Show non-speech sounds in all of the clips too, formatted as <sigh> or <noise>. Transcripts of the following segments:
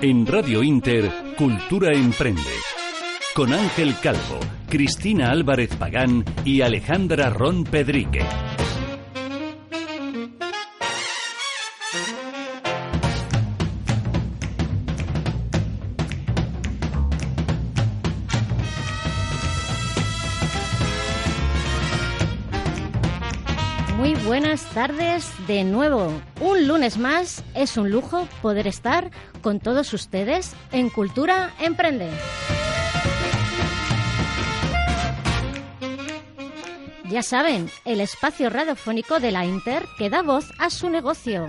En Radio Inter, Cultura Emprende. Con Ángel Calvo, Cristina Álvarez Pagán y Alejandra Ron Pedrique. Buenas tardes de nuevo. Un lunes más es un lujo poder estar con todos ustedes en Cultura Emprende. Ya saben, el espacio radiofónico de la Inter que da voz a su negocio.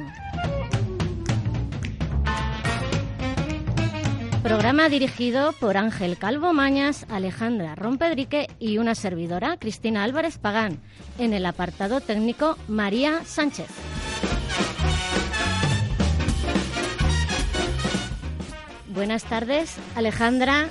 Programa dirigido por Ángel Calvo Mañas, Alejandra Rompedrique y una servidora, Cristina Álvarez Pagán, en el apartado técnico María Sánchez. Buenas tardes, Alejandra.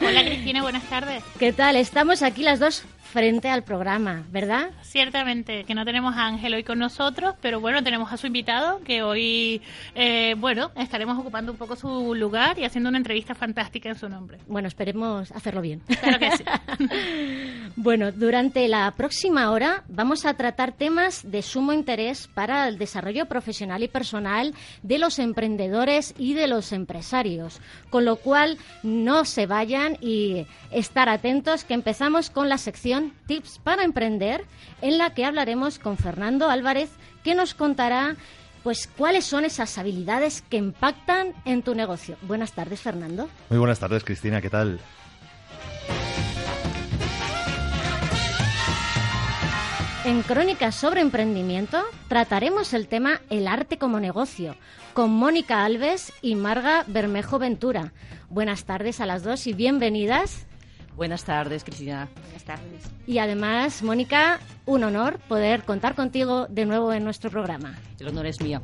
Hola Cristina, buenas tardes. ¿Qué tal? Estamos aquí las dos frente al programa, ¿verdad? Ciertamente, que no tenemos a Ángel hoy con nosotros, pero bueno, tenemos a su invitado que hoy, eh, bueno, estaremos ocupando un poco su lugar y haciendo una entrevista fantástica en su nombre. Bueno, esperemos hacerlo bien. Claro que sí. <laughs> bueno, durante la próxima hora vamos a tratar temas de sumo interés para el desarrollo profesional y personal de los emprendedores y de los empresarios, con lo cual no se vayan y estar atentos que empezamos con la sección Tips para Emprender, en la que hablaremos con Fernando Álvarez, que nos contará pues cuáles son esas habilidades que impactan en tu negocio. Buenas tardes, Fernando. Muy buenas tardes, Cristina, ¿qué tal? En Crónicas sobre Emprendimiento trataremos el tema El arte como negocio con Mónica Alves y Marga Bermejo Ventura. Buenas tardes a las dos y bienvenidas. Buenas tardes, Cristina. Buenas tardes. Y además, Mónica, un honor poder contar contigo de nuevo en nuestro programa. El honor es mío.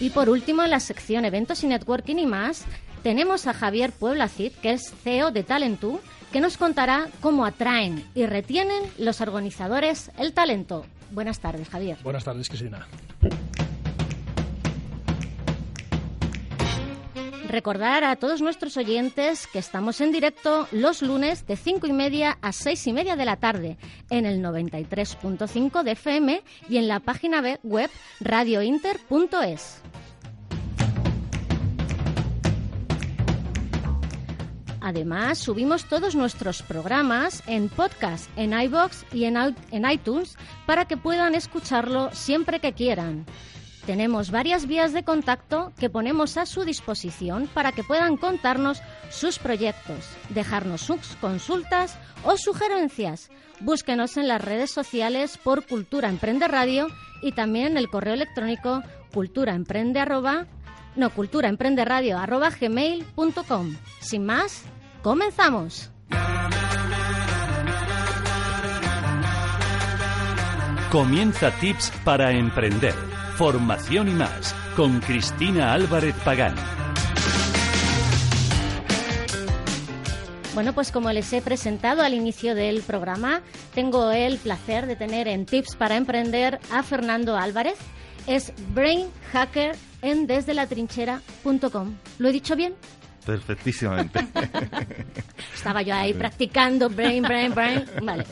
Y por último, en la sección Eventos y Networking y más, tenemos a Javier Puebla Cid, que es CEO de Talentu, que nos contará cómo atraen y retienen los organizadores el talento. Buenas tardes, Javier. Buenas tardes, Cristina. Recordar a todos nuestros oyentes que estamos en directo los lunes de 5 y media a 6 y media de la tarde en el 93.5 de FM y en la página web radiointer.es. Además, subimos todos nuestros programas en podcast, en iBox y en, en iTunes para que puedan escucharlo siempre que quieran. Tenemos varias vías de contacto que ponemos a su disposición para que puedan contarnos sus proyectos, dejarnos sus consultas o sugerencias. Búsquenos en las redes sociales por Cultura Emprende Radio y también en el correo electrónico culturaemprende arroba, no, culturaemprenderadio arroba gmail.com. Sin más, comenzamos. Comienza Tips para Emprender. Formación y más con Cristina Álvarez Pagán. Bueno, pues como les he presentado al inicio del programa, tengo el placer de tener en Tips para Emprender a Fernando Álvarez. Es Brain Hacker en desdelatrinchera.com. ¿Lo he dicho bien? Perfectísimamente. <laughs> Estaba yo ahí practicando brain, brain, brain. Vale,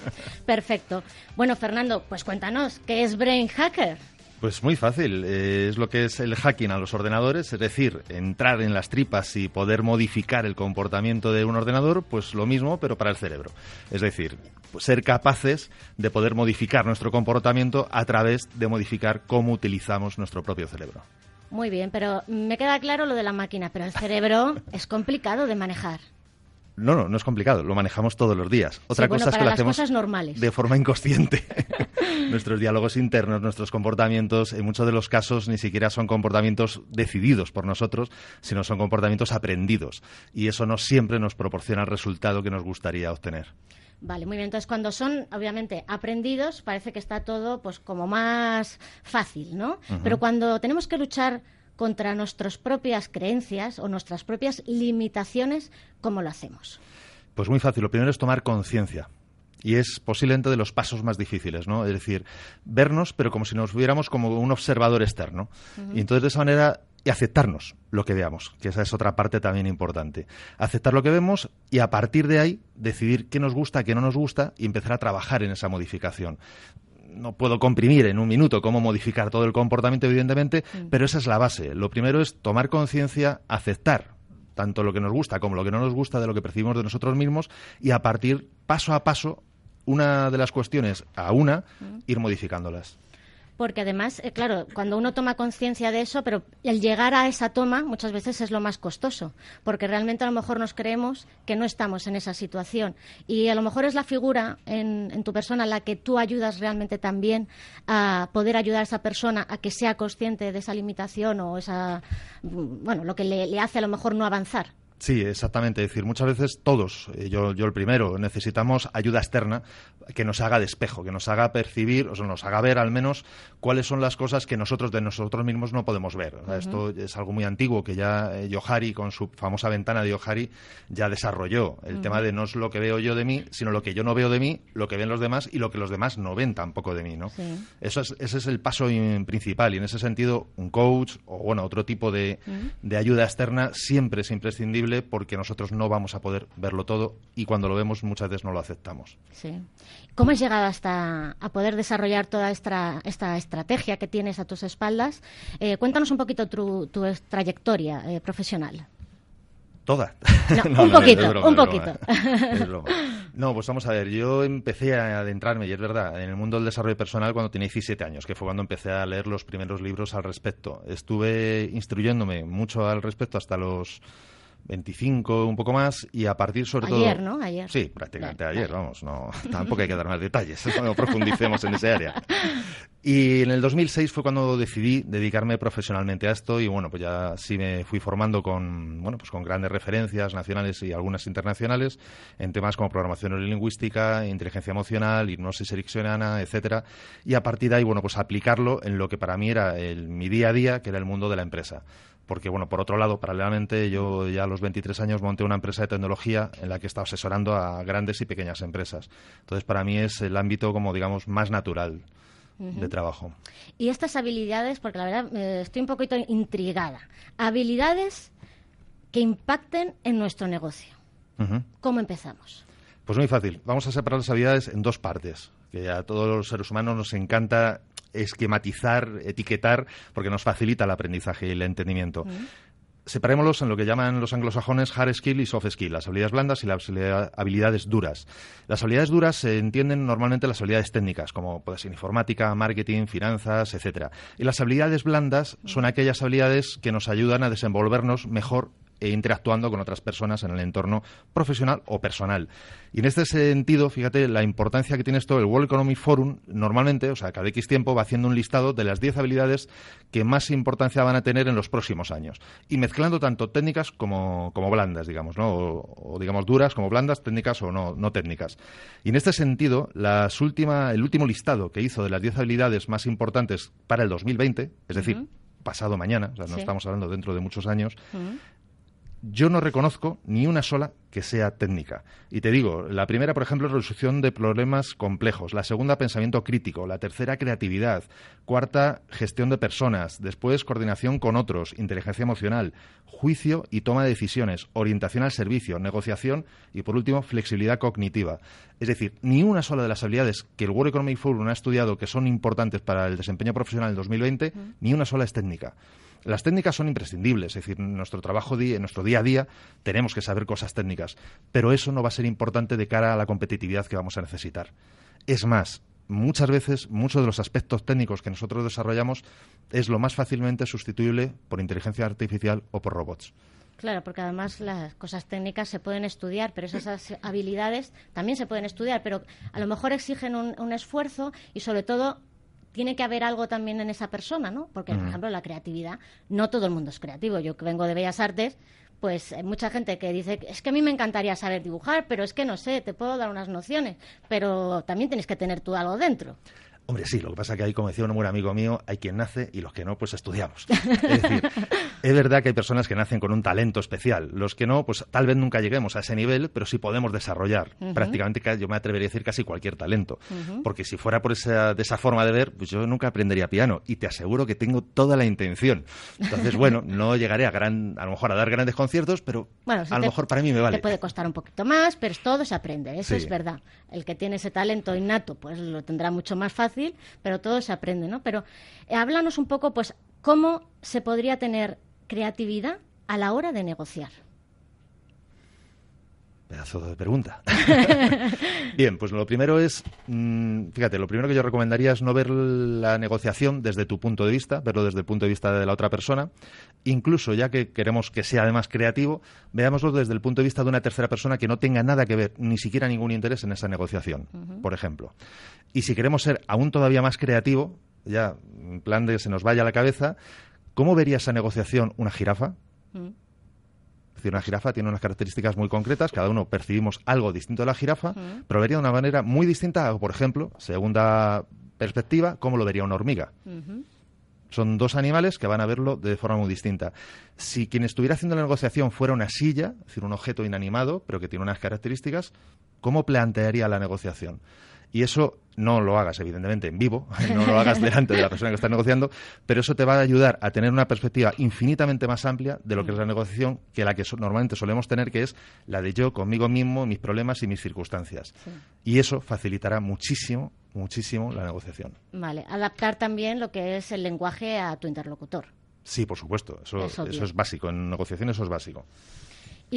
perfecto. Bueno, Fernando, pues cuéntanos, ¿qué es Brain Hacker? Pues muy fácil, eh, es lo que es el hacking a los ordenadores, es decir, entrar en las tripas y poder modificar el comportamiento de un ordenador, pues lo mismo, pero para el cerebro. Es decir, pues ser capaces de poder modificar nuestro comportamiento a través de modificar cómo utilizamos nuestro propio cerebro. Muy bien, pero me queda claro lo de la máquina, pero el cerebro <laughs> es complicado de manejar. No, no, no es complicado, lo manejamos todos los días. Otra Sí, bueno, cosa es que lo hacemos cosas normales. de forma inconsciente. <laughs> <laughs> nuestros diálogos internos, nuestros comportamientos, en muchos de los casos ni siquiera son comportamientos decididos por nosotros, sino son comportamientos aprendidos. Y eso no siempre nos proporciona el resultado que nos gustaría obtener. Vale, muy bien. Entonces, cuando son, obviamente, aprendidos, parece que está todo pues como más fácil, ¿no? Pero cuando tenemos que luchar contra nuestras propias creencias o nuestras propias limitaciones, ¿cómo lo hacemos? Pues muy fácil. Lo primero es tomar conciencia. Y es posiblemente de los pasos más difíciles, ¿no? Es decir, vernos, pero como si nos viéramos como un observador externo. Y entonces de esa manera y aceptarnos lo que veamos, que esa es otra parte también importante. Aceptar lo que vemos y a partir de ahí decidir qué nos gusta, qué no nos gusta y empezar a trabajar en esa modificación. No puedo comprimir en un minuto cómo modificar todo el comportamiento, evidentemente, pero esa es la base. Lo primero es tomar conciencia, aceptar tanto lo que nos gusta como lo que no nos gusta de lo que percibimos de nosotros mismos y a partir, paso a paso, una de las cuestiones a una, ir modificándolas. Porque además, eh, claro, cuando uno toma conciencia de eso, pero el llegar a esa toma muchas veces es lo más costoso, porque realmente a lo mejor nos creemos que no estamos en esa situación. Y a lo mejor es la figura en, tu persona la que tú ayudas realmente también a poder ayudar a esa persona a que sea consciente de esa limitación o esa, mm, bueno, lo que le hace a lo mejor no avanzar. Sí, exactamente. Es decir, muchas veces todos, eh, yo, yo el primero, necesitamos ayuda externa que nos haga de espejo, que nos haga percibir, o sea, nos haga ver al menos cuáles son las cosas que nosotros de nosotros mismos no podemos ver. O sea, Esto es algo muy antiguo que ya eh, Johari, con su famosa ventana de Johari, ya desarrolló. El tema de no es lo que veo yo de mí, sino lo que yo no veo de mí, lo que ven los demás y lo que los demás no ven tampoco de mí, ¿no? Sí. Eso es, ese es el paso in- principal y en ese sentido un coach o bueno otro tipo de, de ayuda externa siempre es imprescindible porque nosotros no vamos a poder verlo todo y cuando lo vemos muchas veces no lo aceptamos. Sí. ¿Cómo has llegado hasta a poder desarrollar toda esta, esta estrategia que tienes a tus espaldas? Eh, cuéntanos un poquito tu, trayectoria eh, profesional. Toda. <laughs> No, un poquito, broma, un poquito. Broma. No, pues vamos a ver, yo empecé a adentrarme, y es verdad, en el mundo del desarrollo personal cuando tenía 17 años, que fue cuando empecé a leer los primeros libros al respecto. Estuve instruyéndome mucho al respecto hasta los 25, un poco más, y a partir sobre todo... Ayer, ¿no? Ayer. Sí, prácticamente ayer, vamos, no, <laughs> tampoco hay que dar más detalles, <laughs> no profundicemos en ese área. <laughs> Y en el 2006 fue cuando decidí dedicarme profesionalmente a esto y bueno, pues ya sí me fui formando con, bueno, pues con grandes referencias nacionales y algunas internacionales en temas como programación neurolingüística, inteligencia emocional, hipnosis ericksoniana, etcétera, y a partir de ahí, bueno, pues aplicarlo en lo que para mí era el, mi día a día, que era el mundo de la empresa porque bueno, por otro lado, paralelamente, yo ya a los 23 años monté una empresa de tecnología en la que he estado asesorando a grandes y pequeñas empresas. Entonces, para mí es el ámbito como digamos más natural de trabajo. Y estas habilidades, porque la verdad eh, estoy un poquito intrigada. Habilidades que impacten en nuestro negocio. ¿Cómo empezamos? Pues muy fácil. Vamos a separar las habilidades en dos partes, que a todos los seres humanos nos encanta esquematizar, etiquetar, porque nos facilita el aprendizaje y el entendimiento. Separémoslos en lo que llaman los anglosajones hard skill y soft skill, las habilidades blandas y las habilidad- habilidades duras. Las habilidades duras se entienden normalmente las habilidades técnicas, como puede ser informática, marketing, finanzas, etcétera. Y las habilidades blandas son aquellas habilidades que nos ayudan a desenvolvernos mejor e interactuando con otras personas en el entorno profesional o personal. Y en este sentido, fíjate la importancia que tiene esto. El World Economic Forum normalmente, o sea, cada X tiempo va haciendo un listado de las 10 habilidades que más importancia van a tener en los próximos años. Y mezclando tanto técnicas como, como blandas, digamos, ¿no? O, o, digamos duras como blandas, técnicas o no, no técnicas. Y en este sentido, las última, el último listado que hizo de las 10 habilidades más importantes para el 2020, es decir, pasado mañana, o sea, no Sí. estamos hablando dentro de muchos años. Yo no reconozco ni una sola que sea técnica. Y te digo, la primera, por ejemplo, resolución de problemas complejos. La segunda, pensamiento crítico. La tercera, creatividad. Cuarta, gestión de personas. Después, coordinación con otros, inteligencia emocional, juicio y toma de decisiones, orientación al servicio, negociación y, por último, flexibilidad cognitiva. Es decir, ni una sola de las habilidades que el World Economic Forum ha estudiado que son importantes para el desempeño profesional en 2020, ni una sola es técnica. Las técnicas son imprescindibles, es decir, en nuestro trabajo, en nuestro día a día, tenemos que saber cosas técnicas, pero eso no va a ser importante de cara a la competitividad que vamos a necesitar. Es más, muchas veces, muchos de los aspectos técnicos que nosotros desarrollamos es lo más fácilmente sustituible por inteligencia artificial o por robots. Claro, porque además las cosas técnicas se pueden estudiar, pero esas habilidades también se pueden estudiar, pero a lo mejor exigen un, esfuerzo y sobre todo tiene que haber algo también en esa persona, ¿no? Porque, por ejemplo, la creatividad, no todo el mundo es creativo. Yo que vengo de Bellas Artes, pues hay mucha gente que dice, es que a mí me encantaría saber dibujar, pero es que no sé, te puedo dar unas nociones, pero también tienes que tener tú algo dentro. Hombre, sí, lo que pasa es que hay, como decía un buen amigo mío, hay quien nace y los que no, pues estudiamos. <laughs> Es decir, es verdad que hay personas que nacen con un talento especial. Los que no, pues tal vez nunca lleguemos a ese nivel, pero sí podemos desarrollar prácticamente, yo me atrevería a decir casi cualquier talento. Porque si fuera por esa, de esa forma de ver, pues yo nunca aprendería piano y te aseguro que tengo toda la intención. Entonces, bueno, <laughs> no llegaré a gran, a lo mejor a dar grandes conciertos, pero a lo mejor para mí me vale. Te puede costar un poquito más, pero todo se aprende, eso es verdad. El que tiene ese talento innato, pues lo tendrá mucho más fácil pero todo se aprende, ¿no? Pero eh, háblanos un poco, pues, cómo se podría tener creatividad a la hora de negociar. Pedazo de pregunta. <laughs> Bien, pues lo primero es, mm, fíjate, lo primero que yo recomendaría es no ver la negociación desde tu punto de vista, verlo desde el punto de vista de la otra persona. Incluso, ya que queremos que sea además creativo, veámoslo desde el punto de vista de una tercera persona que no tenga nada que ver, ni siquiera ningún interés en esa negociación, por ejemplo. Y si queremos ser aún todavía más creativo, ya en plan de se nos vaya la cabeza, ¿cómo vería esa negociación una jirafa? Mm decir, una jirafa tiene unas características muy concretas, cada uno percibimos algo distinto de la jirafa, pero vería de una manera muy distinta, por ejemplo, segunda perspectiva, cómo lo vería una hormiga. Son dos animales que van a verlo de forma muy distinta. Si quien estuviera haciendo la negociación fuera una silla, es decir, un objeto inanimado, pero que tiene unas características, ¿cómo plantearía la negociación? Y eso no lo hagas, evidentemente, en vivo, <laughs> no lo hagas delante de la persona que está negociando, pero eso te va a ayudar a tener una perspectiva infinitamente más amplia de lo que es la negociación que la que normalmente solemos tener, que es la de yo conmigo mismo, mis problemas y mis circunstancias. Y eso facilitará muchísimo, muchísimo la negociación. Vale, adaptar también lo que es el lenguaje a tu interlocutor. Sí, por supuesto, eso, eso es básico, en negociación eso es básico.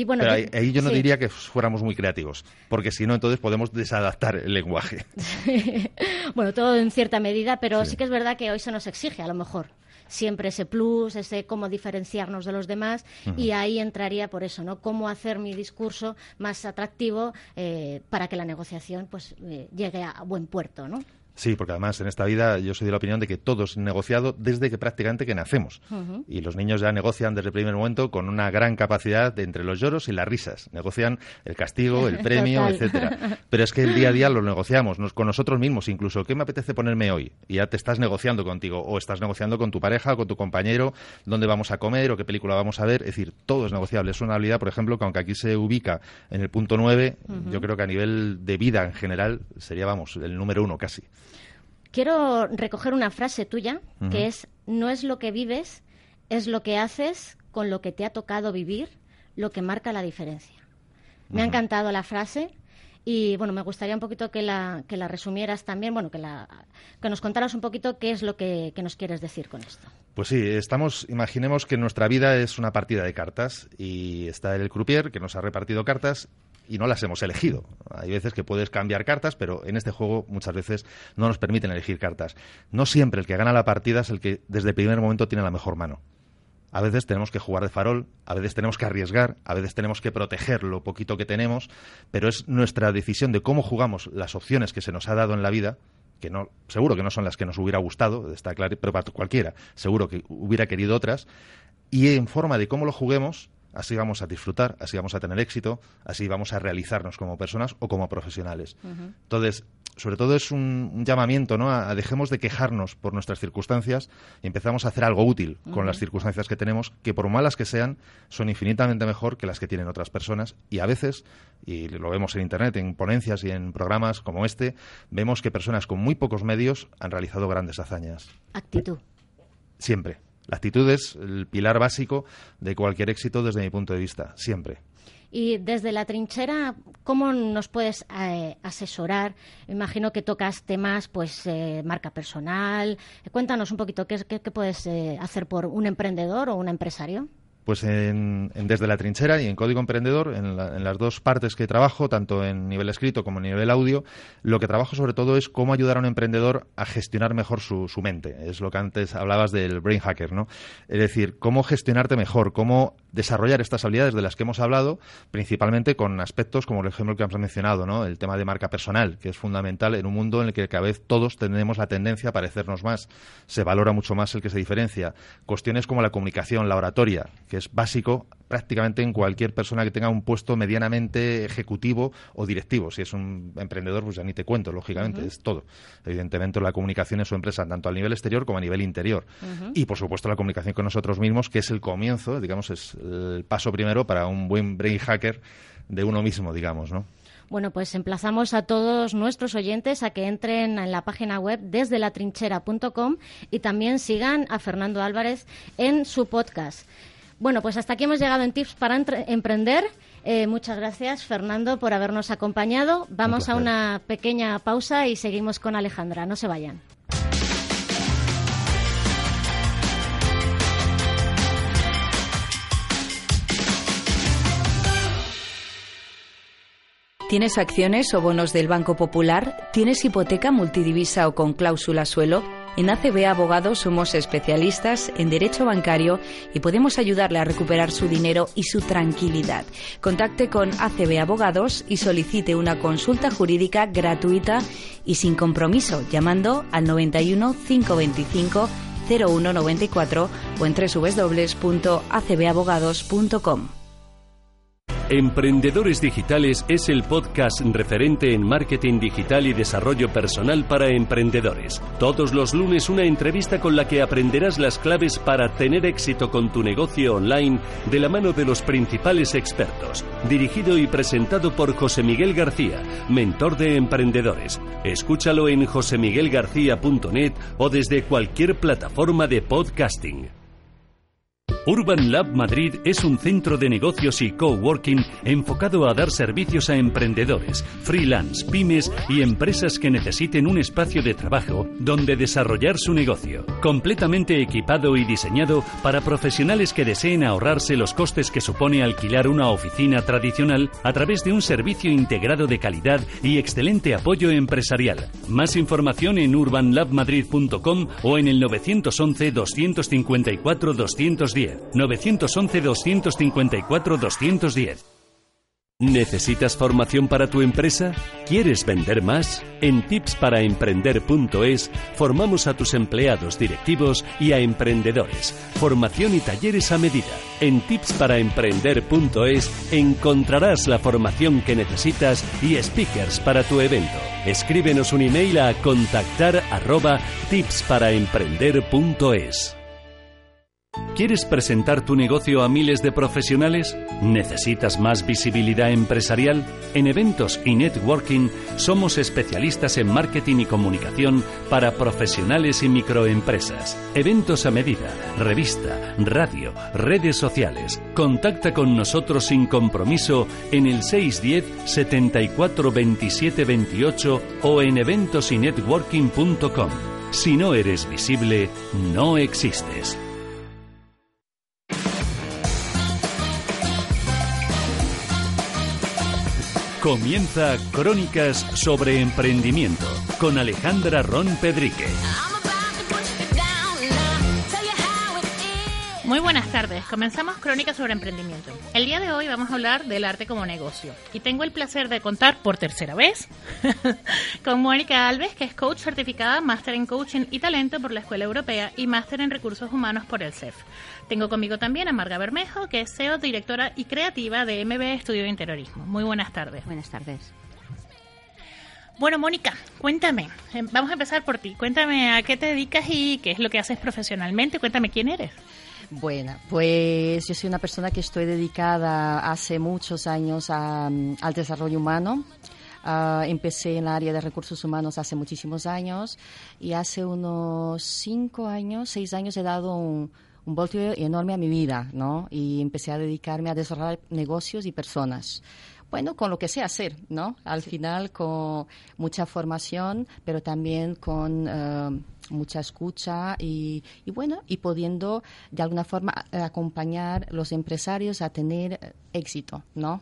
Pero ahí, yo no diría que fuéramos muy creativos, porque si no, entonces podemos desadaptar el lenguaje. <laughs> bueno, todo en cierta medida, pero sí. que es verdad que hoy se nos exige, a lo mejor, siempre ese plus, ese cómo diferenciarnos de los demás, y ahí entraría por eso, ¿no? Cómo hacer mi discurso más atractivo eh, para que la negociación pues eh, llegue a buen puerto, ¿no? Sí, porque además en esta vida yo soy de la opinión de que todo es negociado desde que prácticamente que nacemos. Y los niños ya negocian desde el primer momento con una gran capacidad de entre los lloros y las risas. Negocian el castigo, el <laughs> premio, etcétera. Pero es que el día a día lo negociamos con nosotros mismos, incluso qué me apetece ponerme hoy. Y ya te estás negociando contigo o estás negociando con tu pareja o con tu compañero dónde vamos a comer o qué película vamos a ver. Es decir, todo es negociable. Es una habilidad, por ejemplo, que aunque aquí se ubica en el punto nueve, yo creo que a nivel de vida en general sería, vamos, el número uno casi. Quiero recoger una frase tuya, que es, no es lo que vives, es lo que haces con lo que te ha tocado vivir, lo que marca la diferencia. Me ha encantado la frase y bueno, me gustaría un poquito que la, que la resumieras también, bueno, que, la, que nos contaras un poquito qué es lo que, que, nos quieres decir con esto. Pues sí, estamos, imaginemos que nuestra vida es una partida de cartas y está el croupier que nos ha repartido cartas y no las hemos elegido. Hay veces que puedes cambiar cartas, pero en este juego muchas veces no nos permiten elegir cartas. No siempre el que gana la partida es el que desde el primer momento tiene la mejor mano. A veces tenemos que jugar de farol, a veces tenemos que arriesgar, a veces tenemos que proteger lo poquito que tenemos, pero es nuestra decisión de cómo jugamos las opciones que se nos ha dado en la vida que no, seguro que no son las que nos hubiera gustado, está claro, pero para cualquiera, seguro que hubiera querido otras, y en forma de cómo lo juguemos, Así vamos a disfrutar, así vamos a tener éxito, así vamos a realizarnos como personas o como profesionales. Entonces, sobre todo es un, llamamiento, ¿no? A, dejemos de quejarnos por nuestras circunstancias y empezamos a hacer algo útil con las circunstancias que tenemos, que por malas que sean, son infinitamente mejor que las que tienen otras personas. Y a veces, y lo vemos en Internet, en ponencias y en programas como este, vemos que personas con muy pocos medios han realizado grandes hazañas. Actitud. Siempre. La actitud es el pilar básico de cualquier éxito desde mi punto de vista, siempre. Y desde la trinchera, ¿cómo nos puedes eh, asesorar? Imagino que tocas temas, pues, eh, marca personal. Cuéntanos un poquito, ¿qué, qué, puedes eh, hacer por un emprendedor o un empresario? Pues en, desde la trinchera y en Código Emprendedor, en, las dos partes que trabajo, tanto en nivel escrito como en nivel audio, lo que trabajo sobre todo es cómo ayudar a un emprendedor a gestionar mejor su, su mente. Es lo que antes hablabas del brain hacker, ¿no? Es decir, cómo gestionarte mejor, cómo desarrollar estas habilidades de las que hemos hablado, principalmente con aspectos como el ejemplo que hemos mencionado, ¿no? El tema de marca personal, que es fundamental en un mundo en el que cada vez todos tenemos la tendencia a parecernos más. Se valora mucho más el que se diferencia. Cuestiones como la comunicación, la oratoria, que es básico prácticamente en cualquier persona que tenga un puesto medianamente ejecutivo o directivo. Si es un emprendedor, pues ya ni te cuento, lógicamente, es todo. Evidentemente, la comunicación en su empresa, tanto a nivel exterior como a nivel interior. Y, por supuesto, la comunicación con nosotros mismos, que es el comienzo, digamos, es el paso primero para un buen brain hacker de uno mismo, digamos, ¿no? Bueno, pues emplazamos a todos nuestros oyentes a que entren en la página web desde latrinchera.com y también sigan a Fernando Álvarez en su podcast. Bueno, pues hasta aquí hemos llegado en Tips para Emprender. Eh, muchas gracias, Fernando, por habernos acompañado. Vamos a una pequeña pausa y seguimos con Alejandra. No se vayan. ¿Tienes acciones o bonos del Banco Popular? ¿Tienes hipoteca multidivisa o con cláusula suelo? En ACB Abogados somos especialistas en derecho bancario y podemos ayudarle a recuperar su dinero y su tranquilidad. Contacte con ACB Abogados y solicite una consulta jurídica gratuita y sin compromiso llamando al 91 525 0194 o en www.acbabogados.com. Emprendedores Digitales es el podcast referente en marketing digital y desarrollo personal para emprendedores. Todos los lunes una entrevista con la que aprenderás las claves para tener éxito con tu negocio online de la mano de los principales expertos. Dirigido y presentado por José Miguel García, mentor de emprendedores. Escúchalo en josemiguelgarcía.net o desde cualquier plataforma de podcasting. Urban Lab Madrid es un centro de negocios y coworking enfocado a dar servicios a emprendedores, freelance, pymes y empresas que necesiten un espacio de trabajo donde desarrollar su negocio. Completamente equipado y diseñado para profesionales que deseen ahorrarse los costes que supone alquilar una oficina tradicional a través de un servicio integrado de calidad y excelente apoyo empresarial. Más información en urbanlabmadrid.com o en el 911 254 210. 911-254-210. ¿Necesitas formación para tu empresa? ¿Quieres vender más? En tipsparaemprender.es formamos a tus empleados directivos y a emprendedores. Formación y talleres a medida. En tipsparaemprender.es encontrarás la formación que necesitas y speakers para tu evento. Escríbenos un email a contactar arroba tipsparaemprender.es. ¿Quieres presentar tu negocio a miles de profesionales? ¿Necesitas más visibilidad empresarial? En eventos y networking somos especialistas en marketing y comunicación para profesionales y microempresas. Eventos a medida, revista, radio, redes sociales. Contacta con nosotros sin compromiso en el 610 74 27 28 o en eventosynetworking.com. Si no eres visible, no existes. Comienza Crónicas sobre Emprendimiento con Alejandra Ron Pedrique. Muy buenas tardes. Comenzamos Crónicas sobre Emprendimiento. El día de hoy vamos a hablar del arte como negocio. Y tengo el placer de contar por tercera vez <laughs> con Mónica Alves, que es coach certificada, máster en coaching y talento por la Escuela Europea y máster en recursos humanos por el CEF. Tengo conmigo también a Marga Bermejo, que es CEO, directora y creativa de MB Estudio de Interiorismo. Muy buenas tardes. Buenas tardes. Bueno, Mónica, cuéntame. Eh, vamos a empezar por ti. Cuéntame a qué te dedicas y qué es lo que haces profesionalmente. Cuéntame quién eres. Bueno, pues yo soy una persona que estoy dedicada hace muchos años al desarrollo humano. Ah, empecé en el área de recursos humanos hace muchísimos años y hace unos cinco años, seis años he dado un, un voltio enorme a mi vida, ¿no? Y empecé a dedicarme a desarrollar negocios y personas bueno, con lo que sé hacer, ¿no? Al final con mucha formación, pero también con eh, mucha escucha y, y, bueno, y pudiendo de alguna forma acompañar los empresarios a tener éxito, ¿no?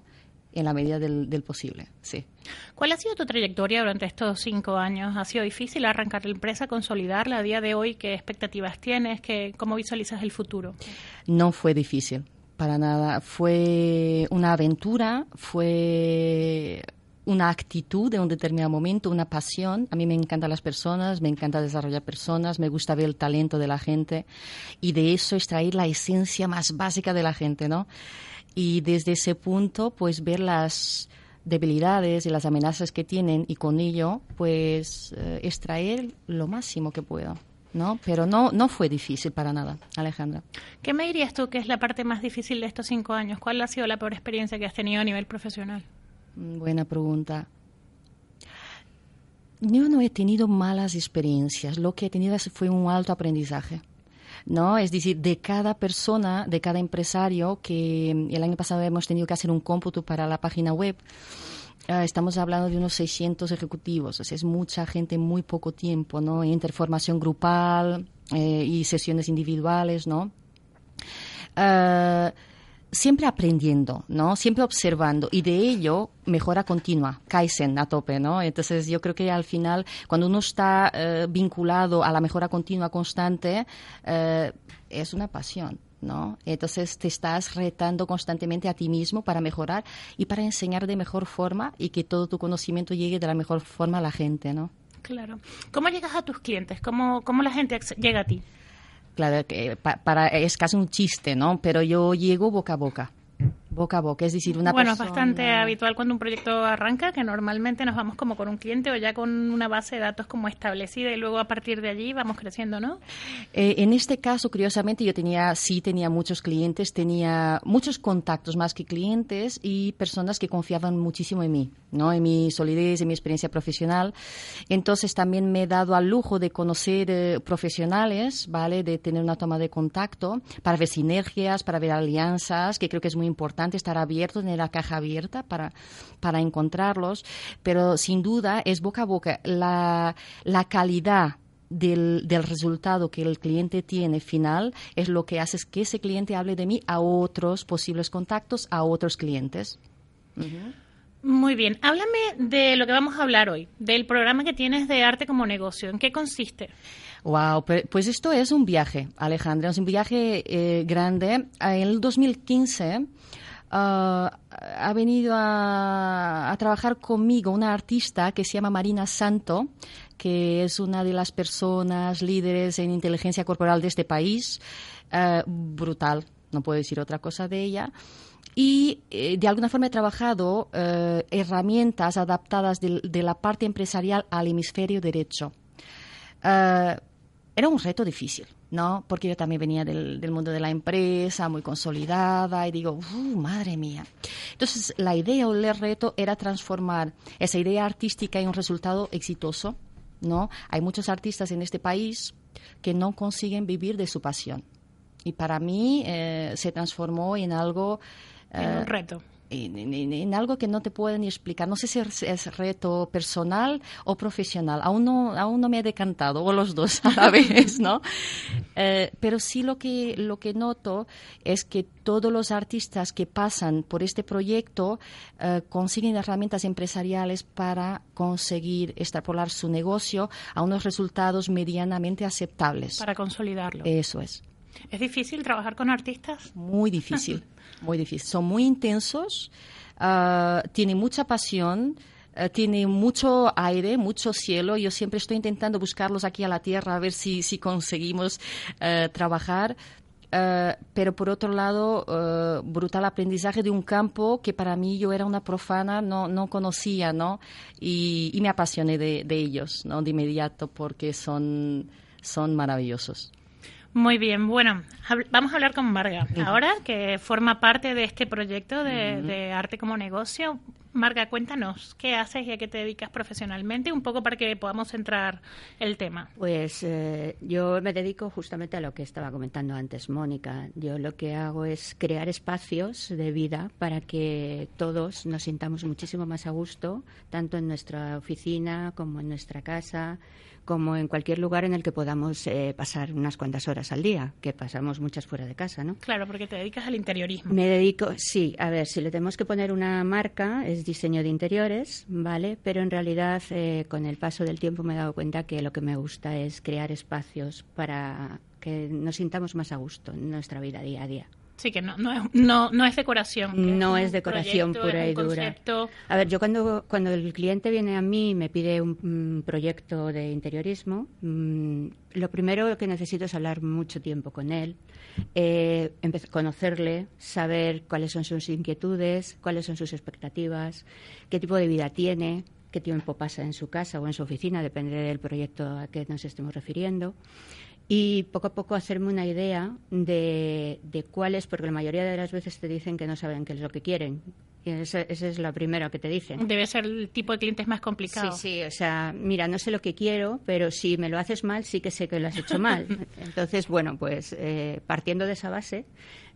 En la medida del, del posible, sí. ¿Cuál ha sido tu trayectoria durante estos cinco años? ¿Ha sido difícil arrancar la empresa, consolidarla a día de hoy? ¿Qué expectativas tienes? ¿Qué, ¿Cómo visualizas el futuro? No fue difícil, para nada. Fue una aventura, fue una actitud de un determinado momento, una pasión. A mí me encantan las personas, me encanta desarrollar personas, me gusta ver el talento de la gente y de eso extraer la esencia más básica de la gente, ¿no? Y desde ese punto, pues ver las debilidades y las amenazas que tienen y con ello, pues eh, extraer lo máximo que puedo. ¿no? Pero no, no fue difícil para nada, Alejandra. ¿Qué me dirías tú que es la parte más difícil de estos cinco años? ¿Cuál ha sido la peor experiencia que has tenido a nivel profesional? Mm, buena pregunta. Yo no he tenido malas experiencias, lo que he tenido fue un alto aprendizaje. ¿no? Es decir, de cada persona, de cada empresario, que mm, el año pasado hemos tenido que hacer un cómputo para la página web, uh, estamos hablando de unos 600 ejecutivos, o es mucha gente en muy poco tiempo, ¿no? Interformación grupal eh, y sesiones individuales, ¿no? Uh, siempre aprendiendo, ¿no? Siempre observando y de ello mejora continua, Kaizen a tope, ¿no? Entonces yo creo que al final cuando uno está eh, vinculado a la mejora continua constante eh, es una pasión. ¿No? Entonces te estás retando constantemente a ti mismo para mejorar y para enseñar de mejor forma y que todo tu conocimiento llegue de la mejor forma a la gente, ¿no? Claro. ¿Cómo llegas a tus clientes? ¿Cómo, cómo la gente llega a ti? Claro, que para, es casi un chiste, ¿no? Pero yo llego boca a boca boca a boca, es decir, una bueno, es bastante habitual cuando un proyecto arranca, que normalmente nos vamos como con un cliente o ya con una base de datos como establecida y luego a partir de allí vamos creciendo, ¿no? Eh, en este caso, curiosamente, yo tenía, sí tenía muchos clientes, tenía muchos contactos más que clientes y personas que confiaban muchísimo en mí, ¿no? En mi solidez, en mi experiencia profesional. Entonces también me he dado al lujo de conocer eh, profesionales, ¿vale? De tener una toma de contacto para ver sinergias, para ver alianzas, que creo que es muy importante estar abierto, tener la caja abierta para, para encontrarlos, pero sin duda es boca a boca. La, la calidad del, del, resultado que el cliente tiene final es lo que hace que ese cliente hable de mí a otros posibles contactos, a otros clientes. Muy bien, háblame de lo que vamos a hablar hoy, del programa que tienes de arte como negocio. ¿En qué consiste? Wow, pues esto es un viaje, Alejandra, es un viaje eh, grande. En el 2015 Uh, ha venido a, a, trabajar conmigo una artista que se llama Marina Santo, que es una de las personas líderes en inteligencia corporal de este país. Uh, brutal, no puedo decir otra cosa de ella. Y eh, de alguna forma he trabajado uh, herramientas adaptadas de, de, la parte empresarial al hemisferio derecho. era un reto difícil ¿no? Porque yo también venía del, del, mundo de la empresa, muy consolidada, y digo, uh, madre mía. Entonces, la idea o el reto era transformar esa idea artística en un resultado exitoso, ¿no? Hay muchos artistas en este país que no consiguen vivir de su pasión. Y para mí eh, se transformó en algo... en un eh, reto en, algo que no te puedo ni explicar. No sé si es, reto personal o profesional. Aún no, aún no me he decantado, o los dos a la <laughs> vez, ¿no? Eh, pero sí lo que, lo que noto es que todos los artistas que pasan por este proyecto eh, consiguen herramientas empresariales para conseguir extrapolar su negocio a unos resultados medianamente aceptables. Para consolidarlo. Eso es. ¿Es difícil trabajar con artistas? Muy difícil, <laughs> muy difícil. Son muy intensos, uh, tienen mucha pasión, uh, tienen mucho aire, mucho cielo. Yo siempre estoy intentando buscarlos aquí a la tierra a ver si, si conseguimos uh, trabajar. Pero por otro lado, brutal aprendizaje de un campo que para mí yo era una profana, no, no conocía, ¿no? Y, y me apasioné de, de, ellos, ¿no? De inmediato porque son, son maravillosos. Muy bien, bueno, vamos a hablar con Marga ahora, que forma parte de este proyecto de, arte como negocio. Marga, cuéntanos, ¿qué haces y a qué te dedicas profesionalmente? Un poco para que podamos centrar el tema. Pues eh, yo me dedico justamente a lo que estaba comentando antes Mónica. Yo lo que hago es crear espacios de vida para que todos nos sintamos muchísimo más a gusto, tanto en nuestra oficina como en nuestra casa, como en cualquier lugar en el que podamos eh, pasar unas cuantas horas al día, que pasamos muchas fuera de casa, ¿no? Claro, porque te dedicas al interiorismo. Me dedico, sí, a ver, si le tenemos que poner una marca, es diseño de interiores, ¿vale? Pero en realidad, eh, con el paso del tiempo me he dado cuenta que lo que me gusta es crear espacios para que nos sintamos más a gusto en nuestra vida día a día. Sí, que no, no, es, no, no es decoración. No es, decoración pura y dura. A ver, yo cuando, cuando el cliente viene a mí y me pide un, proyecto de interiorismo, mm, lo primero que necesito es hablar mucho tiempo con él, eh, conocerle, saber cuáles son sus inquietudes, cuáles son sus expectativas, qué tipo de vida tiene, qué tiempo pasa en su casa o en su oficina, depende del proyecto a que nos estemos refiriendo y poco a poco hacerme una idea de, de cuáles, porque la mayoría de las veces te dicen que no saben qué es lo que quieren. Y esa, es la primera que te dicen. Debe ser el tipo de clientes más complicado. Sí, sí, o sea, mira, no sé lo que quiero, pero si me lo haces mal, sí que sé que lo has hecho mal. <laughs> Entonces, bueno, pues eh, partiendo de esa base,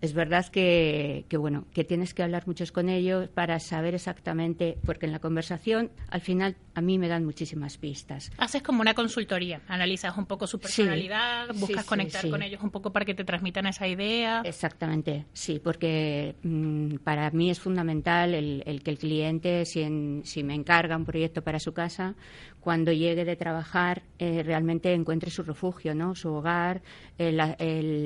es verdad que, bueno, que tienes que hablar muchos con ellos para saber exactamente, porque en la conversación al final a mí me dan muchísimas pistas. Haces como una consultoría, analizas un poco su personalidad, buscas conectar con ellos un poco para que te transmitan esa idea. Exactamente, sí, porque mm, para mí es fundamental el, que el cliente, si, si me encarga un proyecto para su casa, cuando llegue de trabajar eh, realmente encuentre su refugio, ¿no? su hogar, el,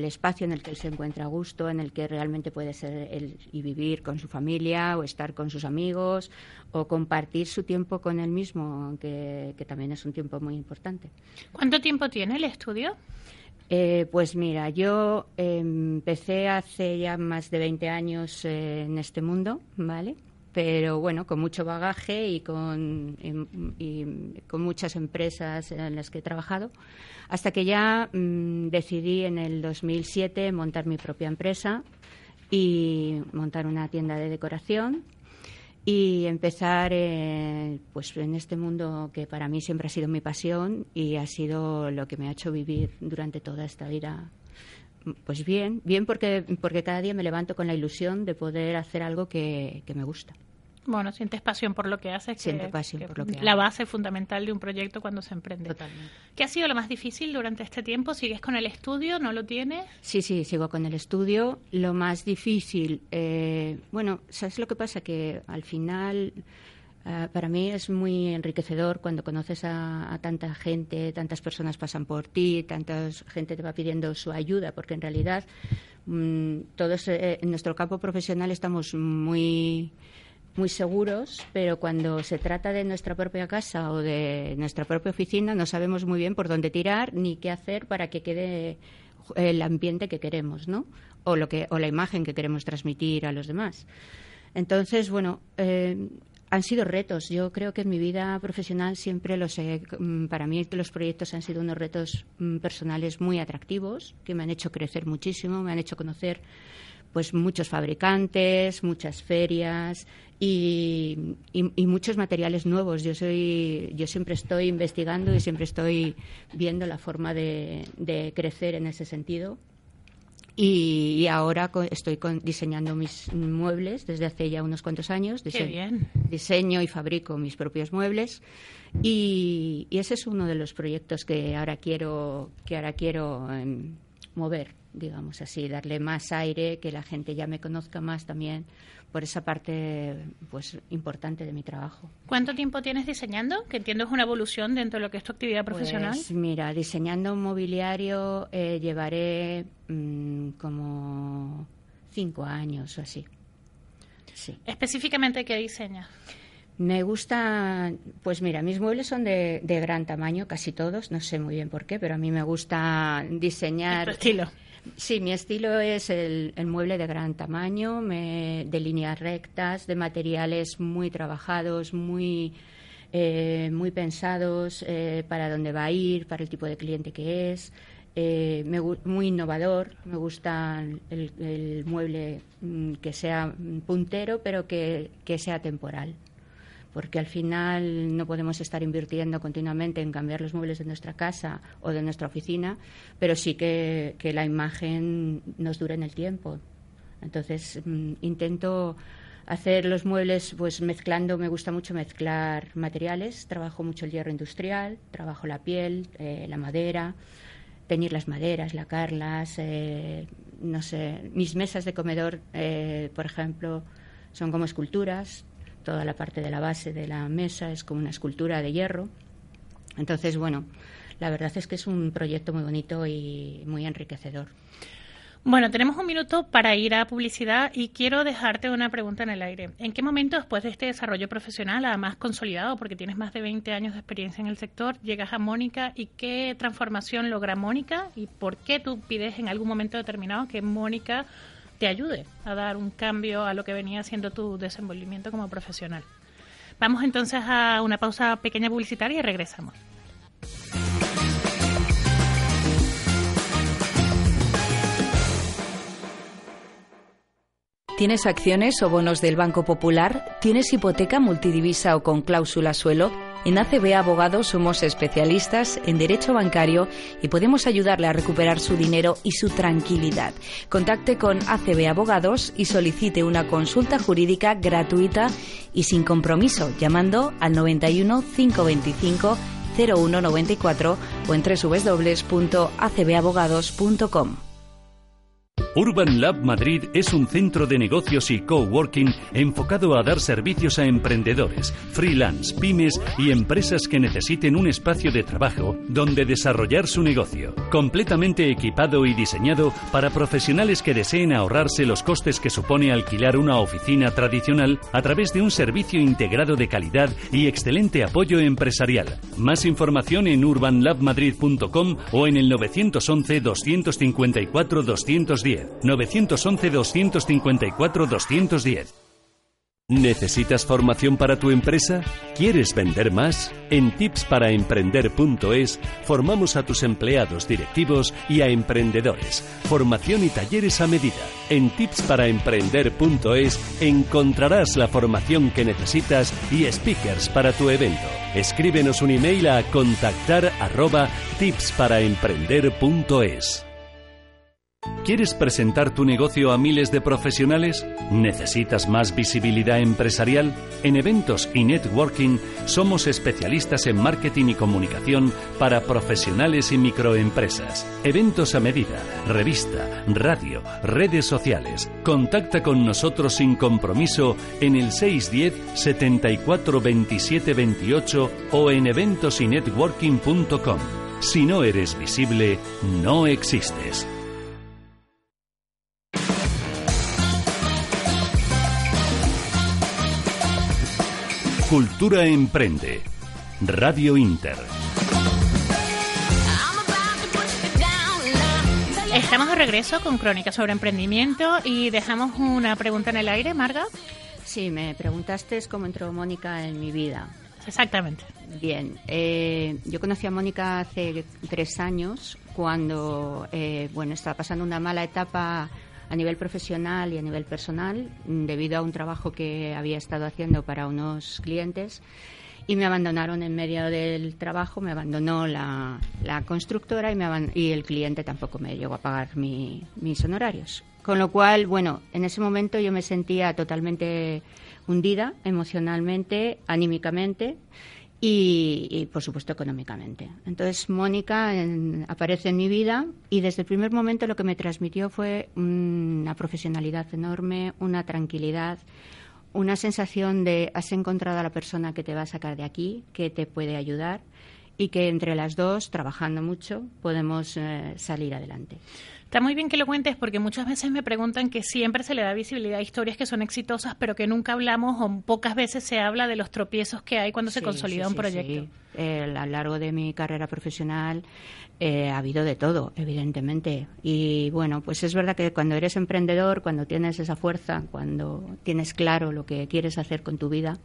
espacio en el que él se encuentra a gusto, en el que realmente puede ser él y vivir con su familia o estar con sus amigos o compartir su tiempo con él mismo, que, también es un tiempo muy importante. ¿Cuánto tiempo tiene el estudio? Eh, pues mira, yo empecé hace ya más de 20 años eh, en este mundo, ¿vale? Pero bueno, con mucho bagaje y con, con muchas empresas en las que he trabajado, hasta que ya mm, decidí en el 2007 montar mi propia empresa y montar una tienda de decoración y empezar eh, pues en este mundo que para mí siempre ha sido mi pasión y ha sido lo que me ha hecho vivir durante toda esta vida pues bien, bien porque, porque cada día me levanto con la ilusión de poder hacer algo que, me gusta. Bueno, sientes pasión por lo que haces. Siento pasión por lo que La base fundamental de un proyecto cuando se emprende. Totalmente. ¿Qué ha sido lo más difícil durante este tiempo? ¿Sigues con el estudio? ¿No lo tienes? Sí, sí, sigo con el estudio. Lo más difícil, eh, bueno, ¿sabes lo que pasa? Que al final Ah, para mí es muy enriquecedor cuando conoces a, tanta gente, tantas personas pasan por ti, tanta gente te va pidiendo su ayuda, porque en realidad mm, todos eh, en nuestro campo profesional estamos muy muy seguros, pero cuando se trata de nuestra propia casa o de nuestra propia oficina no sabemos muy bien por dónde tirar ni qué hacer para que quede el ambiente que queremos, ¿no? O lo que o la imagen que queremos transmitir a los demás. Entonces, bueno, eh, han sido retos. Yo creo que en mi vida profesional siempre los he, mm, para mí los proyectos han sido unos retos mm, personales muy atractivos que me han hecho crecer muchísimo, me han hecho conocer pues muchos fabricantes, muchas ferias y, muchos materiales nuevos. Yo soy, yo siempre estoy investigando y siempre estoy viendo la forma de crecer en ese sentido y, ahora estoy diseñando mis muebles desde hace ya unos cuantos años. Diseño y fabrico mis propios muebles. Y, ese es uno de los proyectos que ahora quiero, que ahora quiero em, mover, digamos así, darle más aire, que la gente ya me conozca más también por esa parte pues importante de mi trabajo. ¿Cuánto tiempo tienes diseñando? Que entiendo es una evolución dentro de lo que es tu actividad profesional. Pues mira, diseñando un mobiliario eh, llevaré mm, como cinco años o así. Sí. Específicamente qué diseñas. Me gusta, pues mira, mis muebles son de, de, gran tamaño, casi todos, no sé muy bien por qué, pero a mí me gusta diseñar. estilo. Sí, mi estilo es el, mueble de gran tamaño, de líneas rectas, de materiales muy trabajados, muy, eh, muy pensados eh, para dónde va a ir, para el tipo de cliente que es. Eh, muy innovador, me gusta el, mueble mm, que sea puntero, pero que, sea temporal. Porque al final no podemos estar invirtiendo continuamente en cambiar los muebles de nuestra casa o de nuestra oficina, pero sí que, la imagen nos dure en el tiempo. Entonces, mm, intento hacer los muebles pues mezclando, me gusta mucho mezclar materiales, trabajo mucho el hierro industrial, trabajo la piel, eh, la madera, teñir las maderas, lacarlas, eh, no sé, mis mesas de comedor, eh, por ejemplo, son como esculturas, toda la parte de la base de la mesa es como una escultura de hierro. Entonces, bueno, la verdad es que es un proyecto muy bonito y muy enriquecedor. Bueno, tenemos un minuto para ir a publicidad y quiero dejarte una pregunta en el aire. ¿En qué momento después de este desarrollo profesional, además consolidado, porque tienes más de 20 años de experiencia en el sector, llegas a Mónica y qué transformación logra Mónica y por qué tú pides en algún momento determinado que Mónica te ayude a dar un cambio a lo que venía siendo tu desenvolvimiento como profesional? Vamos entonces a una pausa pequeña publicitaria y regresamos. ¿Tienes acciones o bonos del Banco Popular? ¿Tienes hipoteca multidivisa o con cláusula suelo? En ACB Abogados somos especialistas en derecho bancario y podemos ayudarle a recuperar su dinero y su tranquilidad. Contacte con ACB Abogados y solicite una consulta jurídica gratuita y sin compromiso llamando al 91 525 0194 o en www.acbabogados.com. Urban Lab Madrid es un centro de negocios y coworking enfocado a dar servicios a emprendedores, freelance, pymes y empresas que necesiten un espacio de trabajo donde desarrollar su negocio. Completamente equipado y diseñado para profesionales que deseen ahorrarse los costes que supone alquilar una oficina tradicional a través de un servicio integrado de calidad y excelente apoyo empresarial. Más información en urbanlabmadrid.com o en el 911 254 210. 911-254-210. ¿Necesitas formación para tu empresa? ¿Quieres vender más? En tipsparaemprender.es formamos a tus empleados directivos y a emprendedores. Formación y talleres a medida. En tipsparaemprender.es encontrarás la formación que necesitas y speakers para tu evento. Escríbenos un email a contactar arroba tipsparaemprender.es. ¿Quieres presentar tu negocio a miles de profesionales? ¿Necesitas más visibilidad empresarial? En eventos y networking somos especialistas en marketing y comunicación para profesionales y microempresas. Eventos a medida, revista, radio, redes sociales. Contacta con nosotros sin compromiso en el 610 74 27 28 o en eventosinetworking.com. Si no eres visible, no existes. Cultura Emprende. Radio Inter. Estamos de regreso con Crónicas sobre Emprendimiento y dejamos una pregunta en el aire, Marga. Sí, me preguntaste cómo entró Mónica en mi vida. Exactamente. Bien, eh, yo conocí a Mónica hace tres años cuando, eh, bueno, estaba pasando una mala etapa a nivel profesional y a nivel personal debido a un trabajo que había estado haciendo para unos clientes y me abandonaron en medio del trabajo, me abandonó la, constructora y, me el cliente tampoco me llegó a pagar mis honorarios. Con lo cual, bueno, en ese momento yo me sentía totalmente hundida emocionalmente, anímicamente y, por supuesto económicamente. Entonces Mónica aparece en mi vida y desde el primer momento lo que me transmitió fue una profesionalidad enorme, una tranquilidad, una sensación de has encontrado a la persona que te va a sacar de aquí, que te puede ayudar y que entre las dos, trabajando mucho, podemos eh, salir adelante. Está muy bien que lo cuentes porque muchas veces me preguntan que siempre se le da visibilidad a historias que son exitosas, pero que nunca hablamos o pocas veces se habla de los tropiezos que hay cuando se consolida un proyecto. Eh, a lo largo de mi carrera profesional eh, ha habido de todo, evidentemente. Y bueno, pues es verdad que cuando eres emprendedor, cuando tienes esa fuerza, cuando tienes claro lo que quieres hacer con tu vida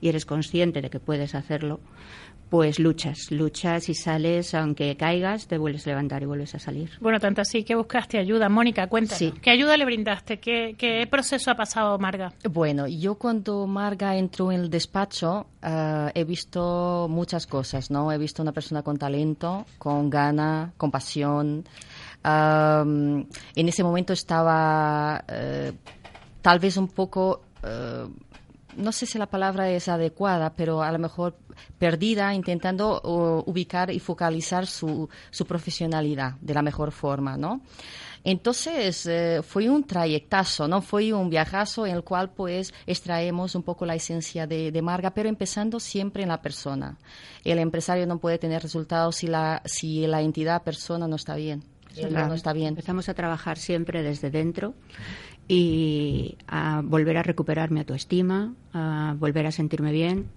y eres consciente de que puedes hacerlo, pues luchas, luchas y sales, aunque caigas, te vuelves a levantar y vuelves a salir. Bueno, tanto así que buscaste ayuda. Mónica, cuéntanos. ¿Qué ayuda le brindaste? ¿Qué, ¿Qué, proceso ha pasado Marga? Bueno, yo cuando Marga entró en el despacho, eh, he visto muchas cosas, ¿no? He visto una persona con talento, con gana, con pasión. en ese momento estaba eh, tal vez un poco, eh, no sé si la palabra es adecuada, pero a lo mejor perdida intentando ubicar y focalizar su, su profesionalidad de la mejor forma, ¿no? Entonces, eh, fue un trayectazo, ¿no? Fue un viajazo en el cual, pues, extraemos un poco la esencia de, Marga, pero empezando siempre en la persona. El empresario no puede tener resultados si la, si la entidad persona no está bien. no está bien. Empezamos a trabajar siempre desde dentro y a volver a recuperar mi autoestima, a volver a sentirme bien.